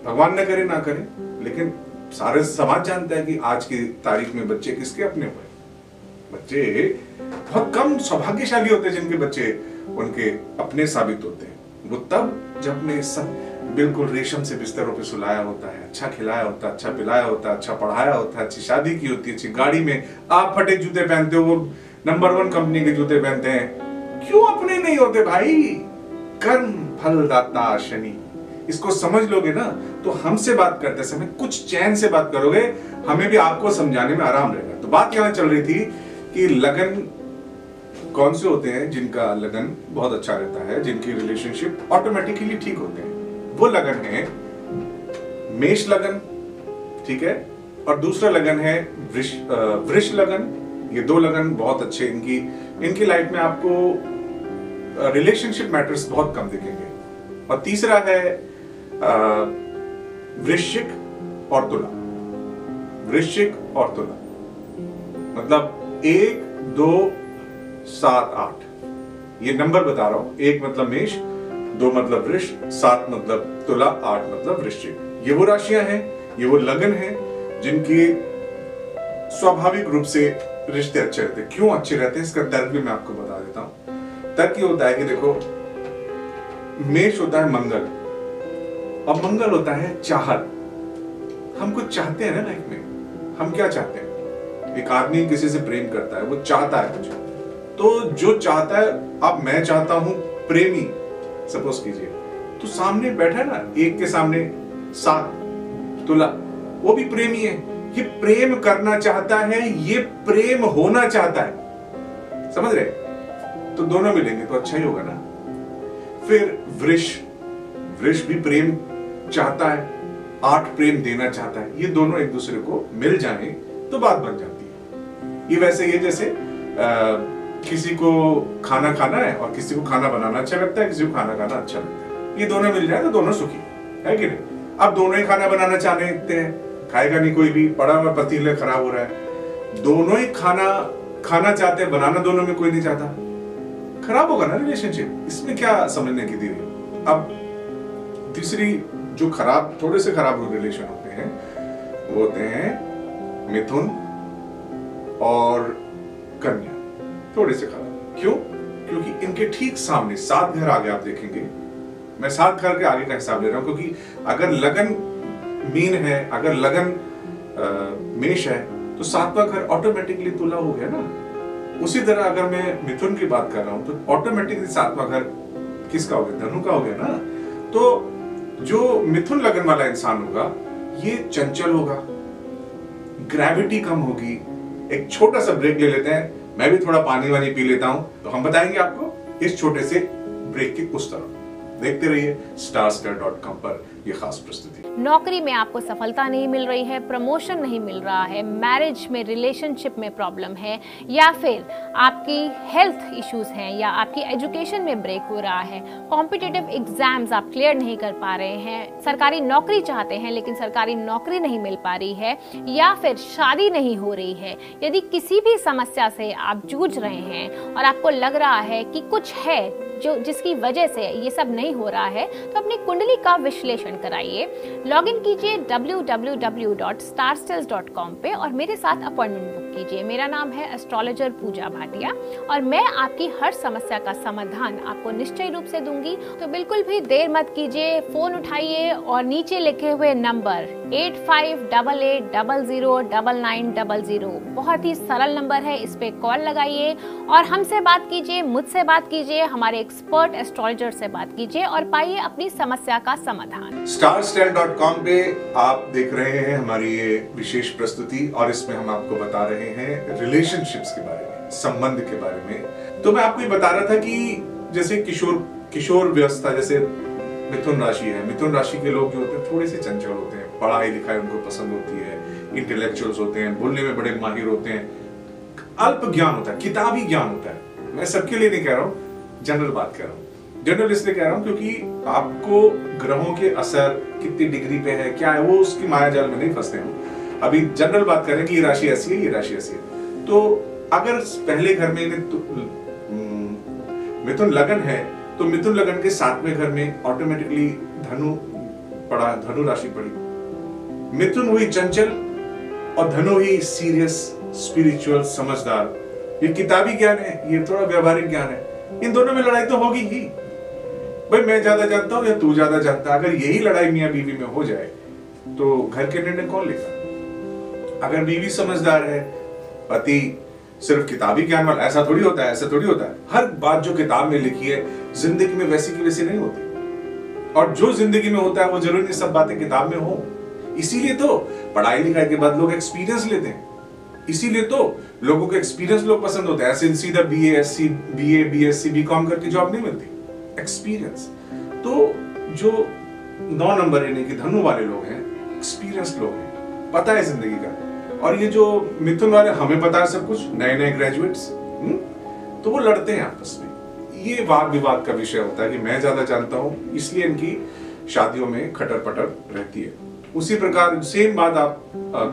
भगवान न करे, ना करे, लेकिन सारे समाज जानता है कि आज की तारीख में बच्चे किसके अपने हुए बच्चे बहुत कम सौभाग्यशाली होते हैं जिनके बच्चे उनके अपने साबित होते हैं। वो तब जब अपने सब बिल्कुल रेशम से बिस्तरों पे सुलाया होता है अच्छा खिलाया होता है अच्छा पिलाया होता है अच्छा पढ़ाया होता है, अच्छी शादी की होती है, अच्छी गाड़ी में आप फटे जूते पहनते हो, वो नंबर वन कंपनी के जूते पहनते हैं। क्यों अपने नहीं होते भाई? कर्म। फल दाता शनि इसको समझ लोगे ना तो हमसे बात करते समय कुछ चैन से बात करोगे, हमें भी आपको समझाने में आराम रहेगा। तो बात यहाँ चल रही थी कि लगन कौन से होते हैं जिनका लगन बहुत अच्छा रहता है, जिनकी रिलेशनशिप ऑटोमेटिकली ठीक होते हैं? वो लगन है मेष लगन, ठीक है? और दूसरा लगन है वृष लगन। ये दो लगन बहुत अच्छे इनकी इनकी लाइफ में आपको रिलेशनशिप मैटर्स बहुत कम दिखेंगे। और तीसरा है वृश्चिक और तुला। वृश्चिक और तुला। मतलब एक, दो, सात, आठ। ये नंबर बता रहा हूँ। एक मतलब मेष, दो मतलब वृष, सात मतलब तुला, आठ मतलब वृश्चिक। ये वो राशियाँ हैं, ये वो लगन है, जिनके स्वाभाविक रूप से रिश्ते अच्छे रहते क्यों अच्छे रहते हैं, इसका तर्क भी मैं आपको बता देता हूँ। तर्क ये होता है कि देखो मेष होता है मंगल और मंगल होता है चाहत। हम कुछ चाहते हैं ना लाइफ में? हम क्या चाहते हैं? एक आदमी किसी से प्रेम करता है, वो चाहता है कुछ। तो जो चाहता है, अब मैं चाहता हूँ प्रेमी सपोज़ कीजिए। तो सामने बैठा है ना, एक के सामने सात, तुला, वो भी प्रेमी है। ये प्रेम करना चाहता है, ये प्रेम होना चाहता है। समझ रहे? तो दोनों मिलेंगे तो अच्छा ही होगा ना। फिर वृष वृष भी प्रेम चाहता है आठ प्रेम देना चाहता है ये दोनों एक दूसरे को मिल जाए तो बात बन जाती है। ये वैसे ये जैसे आ, किसी को खाना खाना है और किसी को खाना बनाना अच्छा लगता है किसी को खाना खाना अच्छा लगता है। ये दोनों मिल जाए तो दोनों सुखी है कि नहीं? अब दोनों ही खाना बनाना चाहते हैं खाएगा नहीं कोई भी पड़ा हुआ पतीले खराब हो रहा है। दोनों ही खाना खाना चाहते हैं बनाना दोनों में कोई नहीं चाहता। खराब होगा ना रिलेशनशिप इसमें क्या समझने की दीदी अब, तीसरी जो खराब, थोड़े से खराब रिलेशन होते हैं, वो होते हैं मिथुन और कन्या। थोड़े से खराब। क्यों? क्योंकि इनके ठीक सामने सात घर आगे आप देखेंगे। मैं सात घर के आगे का हिसाब ले रहा हूँ, क्योंकि अगर लगन मीन है, अगर लगन मेष है तो सातवां घर ऑटोमेटिकली तुला हो गया ना। उसी तरह अगर मैं मिथुन की बात कर रहा हूँ तो ऑटोमेटिकली सातवां घर किसका हो गया? धनु का हो गया ना? तो जो मिथुन लगन वाला इंसान होगा, ये चंचल होगा। ग्रेविटी कम होगी। एक छोटा सा ब्रेक ले लेते हैं। मैं भी थोड़ा पानी वानी पी लेता हूँ। तो हम बताएँगे आपको इस छोटे से ब्रेक की उस तरफ़ देखते रहिए स्टार पर। ये खास प्रस्तुति। नौकरी में आपको सफलता नहीं मिल रही है, प्रमोशन नहीं मिल रहा है मैरिज में रिलेशनशिप में प्रॉब्लम है, या फिर आपकी हेल्थ इश्यूज़ हैं या आपकी एजुकेशन में ब्रेक हो रहा है कॉम्पिटेटिव एग्ज़ाम्स आप क्लियर नहीं कर पा रहे हैं, सरकारी नौकरी चाहते हैं लेकिन सरकारी नौकरी नहीं मिल पा रही है, या फिर शादी नहीं हो रही है, यदि किसी भी समस्या से आप जूझ रहे हैं और आपको लग रहा है कि कुछ है जो जिसकी वजह से ये सब नहीं हो रहा है तो अपनी कुंडली का विश्लेषण कराइए। लॉग इन कीजिए डब्ल्यू पे और मेरे साथ अपॉइंटमेंट बुक कीजिए। मेरा नाम है एस्ट्रोलॉजर पूजा भाटिया और मैं आपकी हर समस्या का समाधान आपको निश्चय रूप से दूँगी। तो बिल्कुल भी देर मत कीजिए, फ़ोन उठाइए और नीचे लिखे हुए number eight five double eight double zero double nine double zero बहुत ही सरल नंबर है, इस पे कॉल लगाइए और हमसे बात कीजिए, मुझसे बात कीजिए, हमारे एक्सपर्ट एस्ट्रोलॉजर से बात कीजिए और पाइए अपनी समस्या का समाधान। starstyle.com पे आप देख रहे हैं हमारी ये विशेष प्रस्तुति और इसमें हम आपको बता रहे हैं रिलेशनशिप्स के बारे में, संबंध के बारे में। तो मैं आपको ये बता रहा था कि जैसे किशोर किशोर व्यवस्था, जैसे मिथुन राशि है। मिथुन राशि के लोग जो होते हैं, थोड़े से चंचल होते हैं। पढ़ाई लिखाई उनको पसंद होती है। इंटेलेक्चुअल्स होते हैं, बोलने में बड़े माहिर होते हैं। अल्प ज्ञान होता है, किताबी ज्ञान होता है। मैं सबके लिए नहीं कह रहा हूँ जनरल बात कर रहा हूँ। जनरल इसलिए कह रहा हूँ क्योंकि आपको ग्रहों के असर, कितनी डिग्री पे है, क्या है, वो उसकी माया जाल में नहीं फंसते हैं। अभी जनरल बात करें कि ये राशि ऐसी है ये राशि ऐसी है। तो अगर पहले घर में तो, हम्म, मिथुन लगन है तो मिथुन लगन के सातवें घर में ऑटोमेटिकली धनु पड़ा धनु राशि पड़ी। मिथुन हुई चंचल और धनु हुई सीरियस स्पिरिचुअल समझदार। ये किताबी ज्ञान है ये थोड़ा व्यवहारिक ज्ञान है। इन दोनों में लड़ाई तो होगी ही। भाई मैं ज़्यादा जानता हूँ या तू ज़्यादा जानता अगर यही लड़ाई मियाँ बीवी में हो जाए तो घर के निर्णय कौन लेगा? अगर बीवी समझदार है, पति सिर्फ़ किताबी ज्ञान वाला, ऐसा थोड़ी होता है, ऐसा थोड़ी होता है। हर बात जो किताब में लिखी है, ज़िंदगी में वैसी की वैसी नहीं होती। और जो ज़िंदगी में होता है, वो ज़रूरी नहीं, सब बातें किताब में हो। इसीलिए तो पढ़ाई लिखाई के बाद लोग एक्सपीरियंस लेते हैं। इसीलिए तो लोगों को एक्सपीरियंस लोग पसंद होते हैं। ऐसे सीधा B S C B A B S C B com करके जॉब नहीं मिलती। एक्सपीरियंस तो जो नौ नंबर यानी कि धनु वाले लोग हैं एक्सपीरियंस लोग हैं। पता है ज़िंदगी का। और ये जो मिथुन वाले, हमें पता है सब कुछ नए नए ग्रेजुएट्स तो वो लड़ते हैं आपस में। ये वाद विवाद का विषय होता है कि मैं ज़्यादा जानता हूँ, इसलिए इनकी शादियों में खटर पटर रहती है। उसी प्रकार सेम बात आप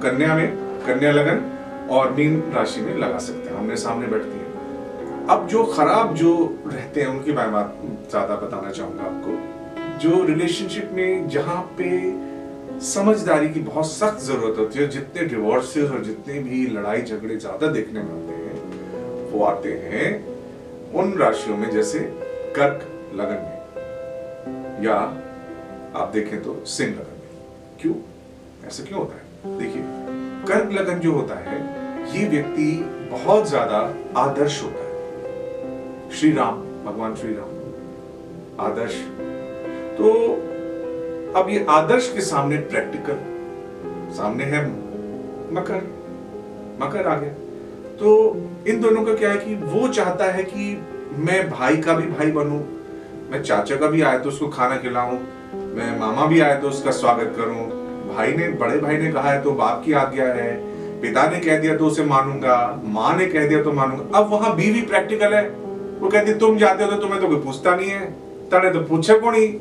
कन्या में, कन्या लगन और मीन राशि में लगा सकते हैं हमने सामने बैठती है। अब जो खराब जो रहते हैं, उनकी मैं बात ज़्यादा बताना चाहूँगा आपको। जो रिलेशनशिप में जहाँ पे समझदारी की बहुत सख्त ज़रूरत होती है जितने डिवोर्सेस और जितने भी लड़ाई झगड़े ज़्यादा देखने में आते हैं, वो आते हैं उन राशियों में, जैसे कर्क लगन में, या आप देखें तो सिंह लगन में। क्यों? ऐसा क्यों होता है? देखिए, कर्क लगन जो होता है, ये व्यक्ति बहुत ज़्यादा आदर्श होता है। श्री राम, भगवान श्री राम, आदर्श। तो अब ये आदर्श के सामने प्रैक्टिकल सामने है मकर। मकर आ गया। तो इन दोनों का क्या है कि वो चाहता है कि मैं भाई का भी भाई बनूं, मैं चाचा का भी आया तो उसको खाना खिलाऊं, मैं मामा भी आया तो उसका स्वागत करूँ। भाई ने, बड़े भाई ने कहा है तो बाप की आज्ञा है, पिता ने कह दिया तो उसे मानूँगा, माँ ने कह दिया तो मानूँगा। अब वहाँ बीवी प्रैक्टिकल है। वो कहती तुम जाते हो तो तुम्हें तो कोई पूछता नहीं है तने तो पूछे को नहीं।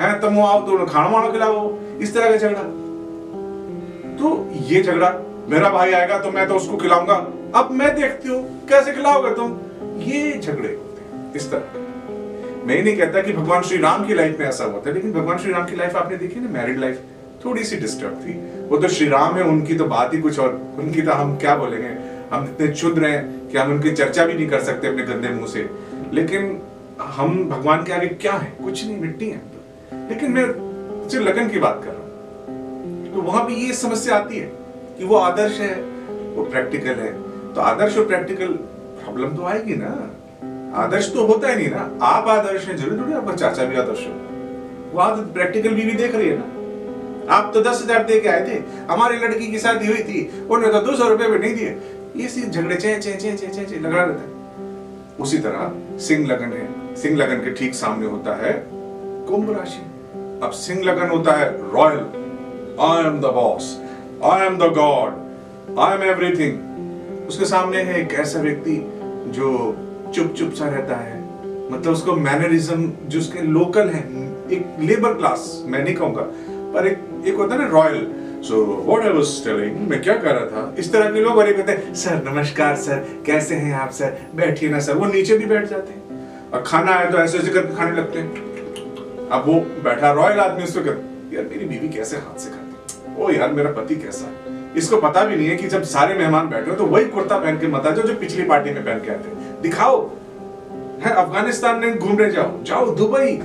है तुम आओ तो खाना वाना खिलाओ इस तरह का झगड़ा? तो ये झगड़ा मेरा भाई आएगा तो मैं तो उसको खिलाऊँगा। अब मैं देखती हूँ, कैसे खिलाओगे तुम? ये झगड़े होते इस तरह मैं ही नहीं कहता कि भगवान श्री राम की लाइफ में ऐसा हुआ था, लेकिन भगवान श्री राम की लाइफ आपने देखी ना मैरिड लाइफ थोड़ी सी डिस्टर्ब थी। वो तो श्री राम है, उनकी तो बात ही कुछ और, उनकी तो हम क्या बोलेंगे? हम इतने क्षुद्र हैं कि हम उनकी चर्चा भी नहीं कर सकते अपने गंदे मुँह से। लेकिन हम भगवान के आगे क्या है? कुछ नहीं, मिट्टी है। लेकिन मैं सिर्फ़ लगन की बात कर रहा हूँ। तो वहाँ भी ये समस्या आती है कि वो आदर्श है, वो प्रैक्टिकल है। तो आदर्श और प्रैक्टिकल प्रॉब्लम तो आएगी ना। आदर्श तो होता ही नहीं ना। आप आदर्श हैं, ज़रूर थोड़ी आपका चाचा भी आदर्श हो। वहाँ तो प्रैक्टिकल बीवी देख रही है ना। आप तो दस हज़ार दे के आए थे। हमारी लड़की की शादी हुई थी। उन्होंने तो दो सौ रुपए भी नहीं दिए। ये सी झगड़े चे चे चे चे चे लगा रहता है। उसी तरह सिंह लगन है। सिंह लगन के ठीक सामने होता है। कुंभ राशि। अब सिंह लगन होता है royal. I am the boss I am the god I am everything उसके सामने है एक ऐसा व्यक्ति जो चुप चुप सा रहता है। मतलब उसको मैनरिज्म जो उसके लोकल है, एक लेबर क्लास मैं नहीं कहूँगा, पर एक एक होता है ना royal. So what I was telling मैं क्या कर रहा था? इस तरह के लोग और कहते सर, नमस्कार, सर, कैसे हैं आप, सर? बैठिए ना, सर। वो नीचे भी बैठ जाते हैं। और खाना आया तो ऐसे ऐसे करके खाने लगते हैं। अब वो बैठा रॉयल आदमी उसको कहते यार, मेरी बीवी कैसे हाथ से खाती ओ यार, मेरा पति कैसा है? इसको पता भी नहीं है कि जब सारे मेहमान बैठे हो तो वही कुर्ता पहन के मत आ जाओ जो पिछली पार्टी में पहन के आते दिखाओ। है, अफ़गानिस्तान में घूमने जाओ। जाओ, दुबई।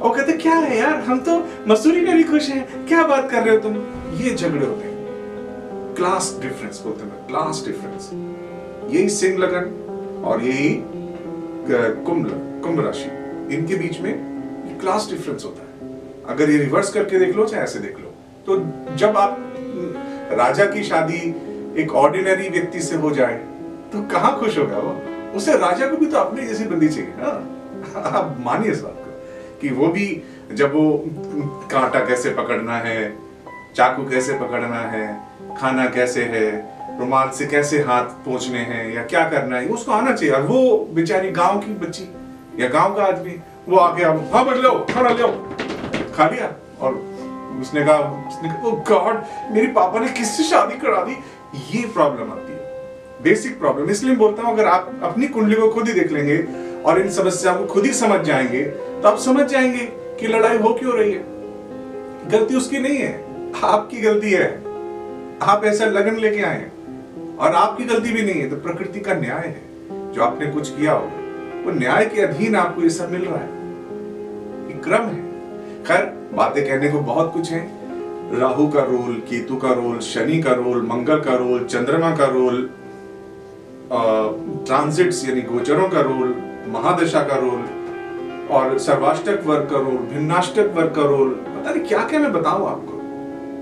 और कहते, क्या है यार, हम तो मसूरी में भी खुश हैं। क्या बात कर रहे हो तुम? ये झगड़े होते हैं। क्लास डिफरेंस बोलते हैं, क्लास डिफरेंस। यही सिंह लगन और यही कुंभ कुंभ राशि। इनके बीच में क्लास डिफरेंस होता है। अगर ये रिवर्स करके देख लो, चाहे ऐसे देख लो। तो जब आप राजा की शादी एक ऑर्डिनरी व्यक्ति से हो जाए तो कहाँ खुश होगा वो? उसे राजा को भी तो अपनी जैसी बंदी चाहिए ना। आप मानिए इस बात को, कि वो भी जब वो कांटा कैसे पकड़ना है, चाकू कैसे पकड़ना है, खाना कैसे है, रुमाल से कैसे हाथ पहुँचने हैं, या क्या करना है, उसको आना चाहिए। और वो बेचारी गाँव की बच्ची, या गाँव का आदमी वो आके अब हाँ बट लो खाना लो खा लिया? और उसने कहा उसने कहा ओ गॉड मेरे पापा ने किससे शादी करा दी? ये प्रॉब्लम आती है। बेसिक प्रॉब्लम इसलिए बोलता हूँ, अगर आप अपनी कुंडली को खुद ही देख लेंगे और इन समस्याओं को खुद ही समझ जाएँगे तो आप समझ जाएँगे कि लड़ाई हो क्यों रही है। गलती उसकी नहीं है, आपकी गलती है। आप ऐसा लगन लेके आए और आपकी गलती भी नहीं है तो प्रकृति का न्याय है। जो आपने कुछ किया हो वो न्याय के अधीन आपको ये सब मिल रहा है। क्रम है। खैर, बातें कहने को बहुत कुछ है। राहु का रोल, केतु का रोल, शनि का रोल, मंगल का रोल, चंद्रमा का रोल ट्रांजिट्स यानी गोचरों का रोल, महादशा का रोल, और सर्वाष्टक वर्ग का रोल, भिन्नाष्टक वर्ग का रोल। पता नहीं क्या क्या मैं बताऊँ आपको।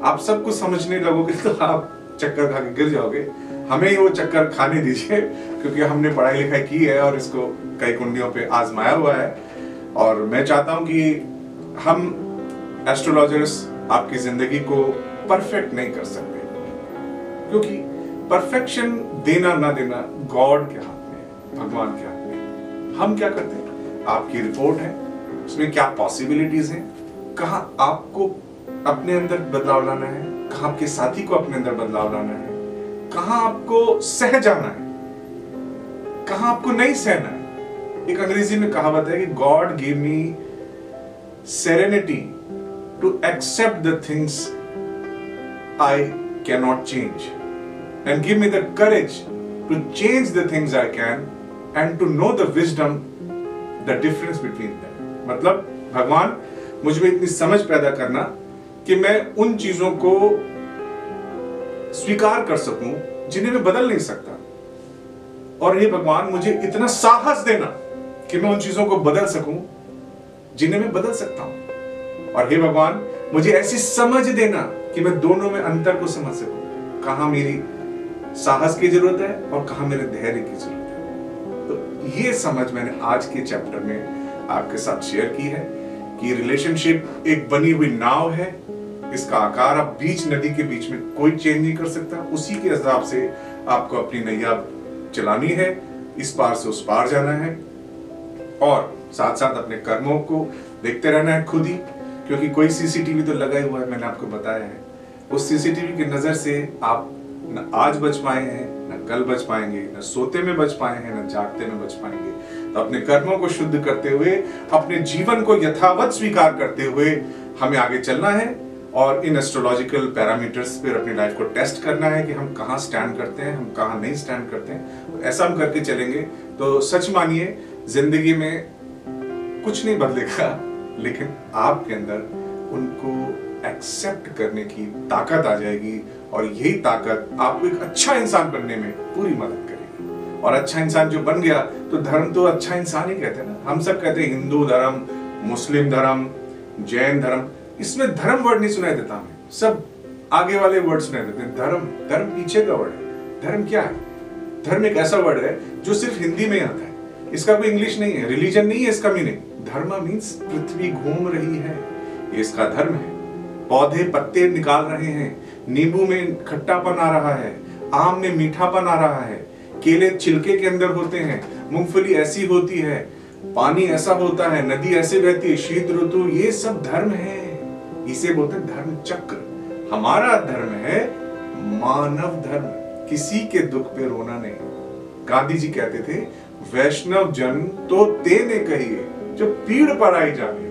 आप सब कुछ समझने लगोगे तो आप चक्कर खा के गिर जाओगे। हमें ही वो चक्कर खाने दीजिए, क्योंकि हमने पढ़ाई लिखाई की है और इसको कई कुंडियों पे आजमाया हुआ है। और मैं चाहता हूँ कि हम एस्ट्रोलॉजर्स आपकी ज़िंदगी को परफेक्ट नहीं कर सकते, क्योंकि परफेक्शन देना ना देना गॉड के हाथ में भगवान के हाथ में हम क्या करते हैं? आपकी रिपोर्ट है, उसमें क्या पॉसिबिलिटीज हैं? कहा आपको अपने अंदर बदलाव लाना है? कहा आपके साथी को अपने अंदर बदलाव लाना है? कहाँ आपको सह जाना है? कहाँ आपको नहीं सहना है? एक अंग्रेज़ी में कहावत है कि god give me serenity to accept the things I can not change and give me the courage to change the things I can and to know the wisdom the difference between them मतलब भगवान, मुझमें इतनी समझ पैदा करना कि मैं उन चीज़ों को स्वीकार कर सकूँ, जिन्हें मैं बदल नहीं सकता। और ये भगवान, मुझे इतना साहस देना कि मैं उन चीज़ों को बदल सकूँ, जिन्हें मैं बदल सकता हूँ। और हे भगवान, मुझे ऐसी समझ देना कि मैं दोनों में अंतर को समझ सकूँ। कहा मेरी साहस की ज़रूरत है और कहा मेरे धैर्य की ज़रूरत है। तो ये समझ मैंने आज के चैप्टर में आपके साथ शेयर की है कि रिलेशनशिप एक बनी हुई नाव है इसका आकार आप बीच नदी के बीच में कोई चेंज नहीं कर सकता। उसी के हिसाब से आपको अपनी नैया चलानी है। इस पार से उस पार जाना है। और साथ साथ अपने कर्मों को देखते रहना है खुद ही, क्योंकि कोई सीसीटीवी तो लगा ही हुआ है, मैंने आपको बताया है। उस सीसीटीवी की नज़र से आप न आज बच पाए हैं, न कल बच पाएँगे, न सोते में बच पाए हैं, न जागते में बच पाएँगे। तो अपने कर्मों को शुद्ध करते हुए, अपने जीवन को यथावत स्वीकार करते हुए हमें आगे चलना है। और इन एस्ट्रोलॉजिकल पैरामीटर्स पर अपनी लाइफ को टेस्ट करना है कि हम कहाँ स्टैंड करते हैं, हम कहाँ नहीं स्टैंड करते हैं। तो ऐसा हम करके चलेंगे। तो सच मानिए, ज़िंदगी में कुछ नहीं बदलेगा, लेकिन आपके अंदर उनको एक्सेप्ट करने की ताकत आ जाएगी और यही ताकत आपको एक अच्छा इंसान बनने में पूरी मदद करेगी। और अच्छा इंसान जो बन गया तो धर्म तो अच्छा इंसान ही कहते हैं ना। हम सब कहते हैं हिंदू धर्म, मुस्लिम धर्म, जैन धर्म। इसमें धर्म वर्ड नहीं सुनाई देता हमें। सब आगे वाले वर्ड सुनाई देते हैं। धर्म धर्म पीछे का वर्ड है। धर्म क्या है? धर्म एक ऐसा वर्ड है जो सिर्फ़ हिंदी में आता है। इसका कोई इंग्लिश नहीं है। रिलीजन नहीं है इसका मीनिंग धर्म मीन्स पृथ्वी घूम रही है। ये इसका धर्म है। पौधे पत्ते निकाल रहे हैं। नींबू में खट्टापन आ रहा है। आम में मीठापन आ रहा है। केले छिलके के अंदर होते हैं। मूंगफली ऐसी होती है। पानी ऐसा होता है। नदी ऐसे बहती है। शीत ऋतु, ये सब धर्म है। इसे बोलते धर्म चक्र। हमारा धर्म है मानव धर्म। किसी के दुख पे रोना नहीं। गांधी जी कहते थे, वैष्णव जन तो तेने कहिए जो पीड़ पर आई जाने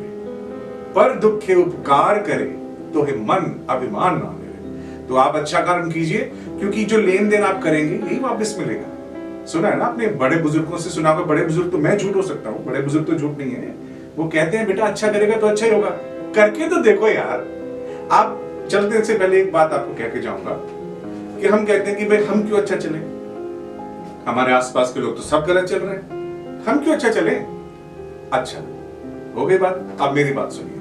पर दुखे उपकार करे तो हे मन अभिमान ना ले तो आप अच्छा कर्म कीजिए, क्योंकि जो लेन देन आप करेंगे, यही वापस मिलेगा। सुना है ना आपने बड़े बुज़ुर्गों से सुना बड़े बुज़ुर्ग तो मैं झूठ हो सकता हूँ, बड़े बुज़ुर्ग तो झूठ नहीं है। वो कहते हैं, बेटा अच्छा करेगा तो अच्छा ही होगा। करके तो देखो यार। आप चलते से पहले एक बात आपको कह के जाऊँगा कि हम कहते हैं कि भाई हम क्यों अच्छा चले? हमारे आसपास के लोग तो सब गलत चल रहे हैं। हम क्यों अच्छा चले? अच्छा हो गई बात। अब मेरी बात सुनिए।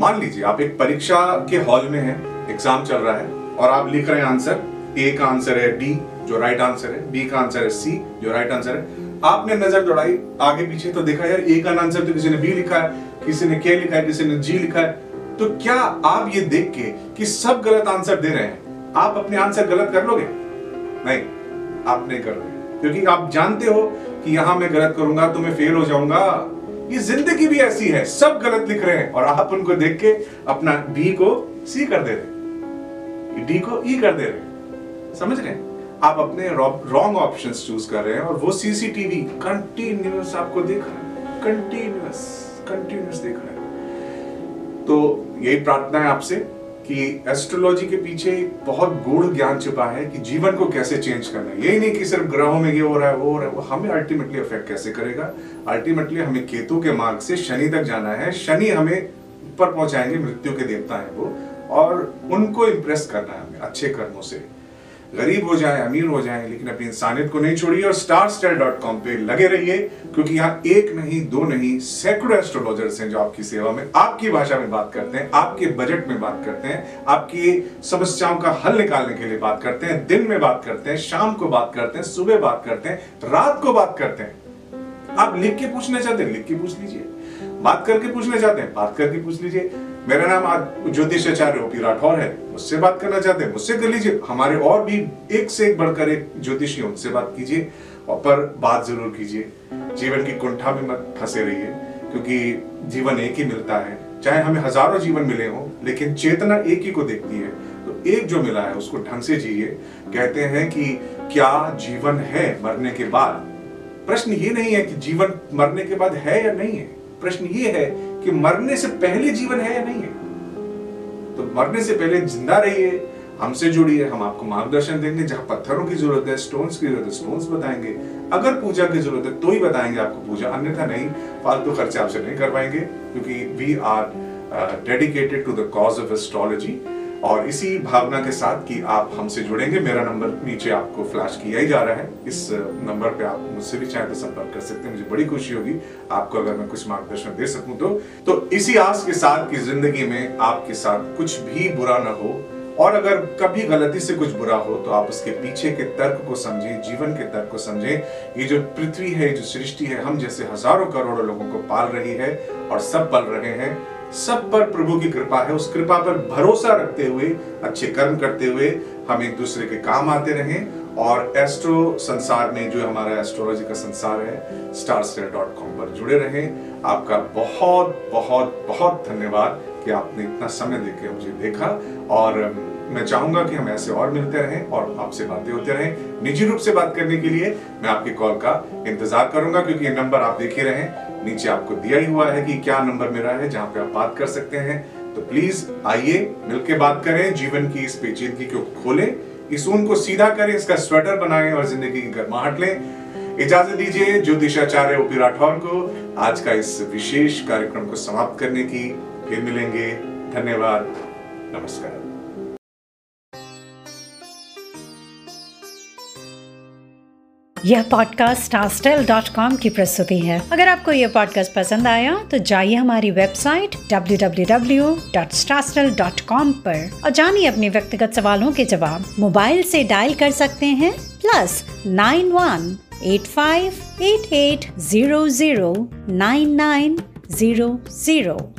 मान लीजिए, आप एक परीक्षा के हॉल में हैं, एग्ज़ाम चल रहा है, और आप लिख रहे हैं आंसर। ए का आंसर है डी, जो राइट आंसर है। बी का आंसर है सी, जो राइट आंसर है। आपने नज़र दौड़ाई, आगे पीछे तो देखा यार, ए का आंसर तो किसी ने बी लिखा है। किसी ने के लिखा है, किसी ने जी लिखा है तो क्या आप ये देख के कि सब गलत आंसर दे रहे हैं? आप अपने आंसर गलत कर लोगे? नहीं, आप नहीं कर लोगे क्योंकि आप जानते हो कि यहाँ मैं गलत करूँगा तो मैं फेल हो जाऊँगा। ये ज़िंदगी भी ऐसी है, सब गलत लिख रहे हैं और आप उनको देख के अपना बी को सी कर दे रहे डी को ई e कर दे रहे समझ रहे आप अपने रॉन्ग ऑप्शन चूज़ कर रहे हैं और वो सीसीटीवी कंटिन्यूस आपको देख रहा है। कंटिन्यूस कंटिन्यूस देख रहा है। तो यही प्रार्थना है आपसे कि एस्ट्रोलॉजी के पीछे बहुत गूढ़ ज्ञान छिपा है कि जीवन को कैसे चेंज करना है। यही नहीं कि सिर्फ़ ग्रहों में ये हो रहा है, वो हो रहा है, वो हमें अल्टीमेटली अफेक्ट कैसे करेगा? अल्टीमेटली हमें केतु के मार्ग से शनि तक जाना है। शनि हमें ऊपर पहुंचाएँगे, मृत्यु के देवता है वो, और उनको इंप्रेस करना है हमें अच्छे कर्मों से। गरीब हो जाए, अमीर हो जाए, लेकिन अपनी इंसानियत को नहीं छोड़िए और स्टार डॉट कॉम पे लगे रहिए, क्योंकि यहाँ एक नहीं, दो नहीं, सैकड़ों एस्ट्रोलॉजर्स हैं जो आपकी सेवा में, आपकी भाषा में बात करते हैं, आपके बजट में बात करते हैं, आपकी समस्याओं का हल निकालने के लिए बात करते हैं, दिन में बात करते हैं, शाम को बात करते हैं, सुबह बात करते हैं, रात को बात करते हैं। आप लिख के पूछना चाहते हैं, लिख के पूछ लीजिए। बात करके पूछना चाहते हैं, बात करके पूछ लीजिए। मेरा नाम आज ज्योतिष आचार्य ओपी राठौर है। मुझसे बात करना चाहते हैं। मुझसे कर लीजिए। हमारे और भी एक से एक बढ़कर एक ज्योतिषी उनसे बात कीजिए और पर बात ज़रूर कीजिए। जीवन की कुंठा में मत फंसे रहिए, क्योंकि जीवन एक ही मिलता है। चाहे हमें हज़ारों जीवन मिले हों, लेकिन चेतना एक ही को देखती है। तो एक जो मिला है, उसको ढंग से जिए। कहते हैं कि क्या जीवन है मरने के बाद? प्रश्न ये नहीं है कि जीवन मरने के बाद है या नहीं है। प्रश्न ये है कि मरने से पहले जीवन है या नहीं है? तो मरने से पहले ज़िंदा रहिए, हमसे जुड़िए, हम आपको मार्गदर्शन देंगे, जहाँ पत्थरों की ज़रूरत है स्टोन्स की ज़रूरत है स्टोन्स बताएँगे। अगर पूजा की ज़रूरत है तो ही बताएँगे आपको पूजा, अन्यथा नहीं, फालतू खर्चे आपसे नहीं करवाएँगे, क्योंकि we are dedicated to the cause of astrology और इसी भावना के साथ कि आप हमसे जुड़ेंगे, मेरा नंबर नीचे आपको फ्लैश किया ही जा रहा है। इस नंबर पे आप मुझसे भी चाहे तो संपर्क कर सकते हैं, मुझे बड़ी खुशी होगी। आपको अगर मैं कुछ मार्गदर्शन दे सकूँ तो। तो इसी आस के साथ की ज़िंदगी में आपके साथ कुछ भी बुरा ना हो, और अगर कभी गलती से कुछ बुरा हो तो आप उसके पीछे के तर्क को समझें, जीवन के तर्क को समझें। ये जो पृथ्वी है जो सृष्टि है, हम जैसे हज़ारों करोड़ों लोगों को पाल रही है और सब पल रहे हैं। सब पर प्रभु की कृपा है। उस कृपा पर भरोसा रखते हुए, अच्छे कर्म करते हुए हम एक दूसरे के काम आते रहें। और एस्ट्रो संसार में जो हमारा एस्ट्रोलॉजी का संसार है स्टार पर जुड़े रहें। आपका बहुत बहुत बहुत धन्यवाद कि आपने इतना समय देकर मुझे देखा। और मैं चाहूँगा कि हम ऐसे और मिलते रहें और आपसे बातें होते रहें। निजी रूप से बात करने के लिए मैं आपकी कॉल का इंतज़ार करूँगा, क्योंकि ये नंबर आप देख ही रहे नीचे आपको दिया ही हुआ है कि क्या नंबर मेरा है, जहाँ पे आप बात कर सकते हैं। तो प्लीज़ आइए मिलकर बात करें, जीवन की इस पेचीदगी को खोलें, इस ऊन को सीधा करें, इसका स्वेटर बनाएँ और ज़िंदगी की गर्माहट लें। इजाज़त दीजिए ज्योतिषाचार्य ओपी राठौर को। आज का इस विशेष कार्यक्रम को समाप्त करने की फिर मिलेंगे। धन्यवाद। नमस्कार। यह पॉडकास्ट स्टारस्टेल डॉट कॉम की प्रस्तुति है। अगर आपको यह पॉडकास्ट पसंद आया तो जाइए हमारी वेबसाइट www.starstell.com पर और जानिए अपने व्यक्तिगत सवालों के जवाब। मोबाइल से डायल कर सकते हैं plus nine one eight five eight eight zero zero nine nine zero zero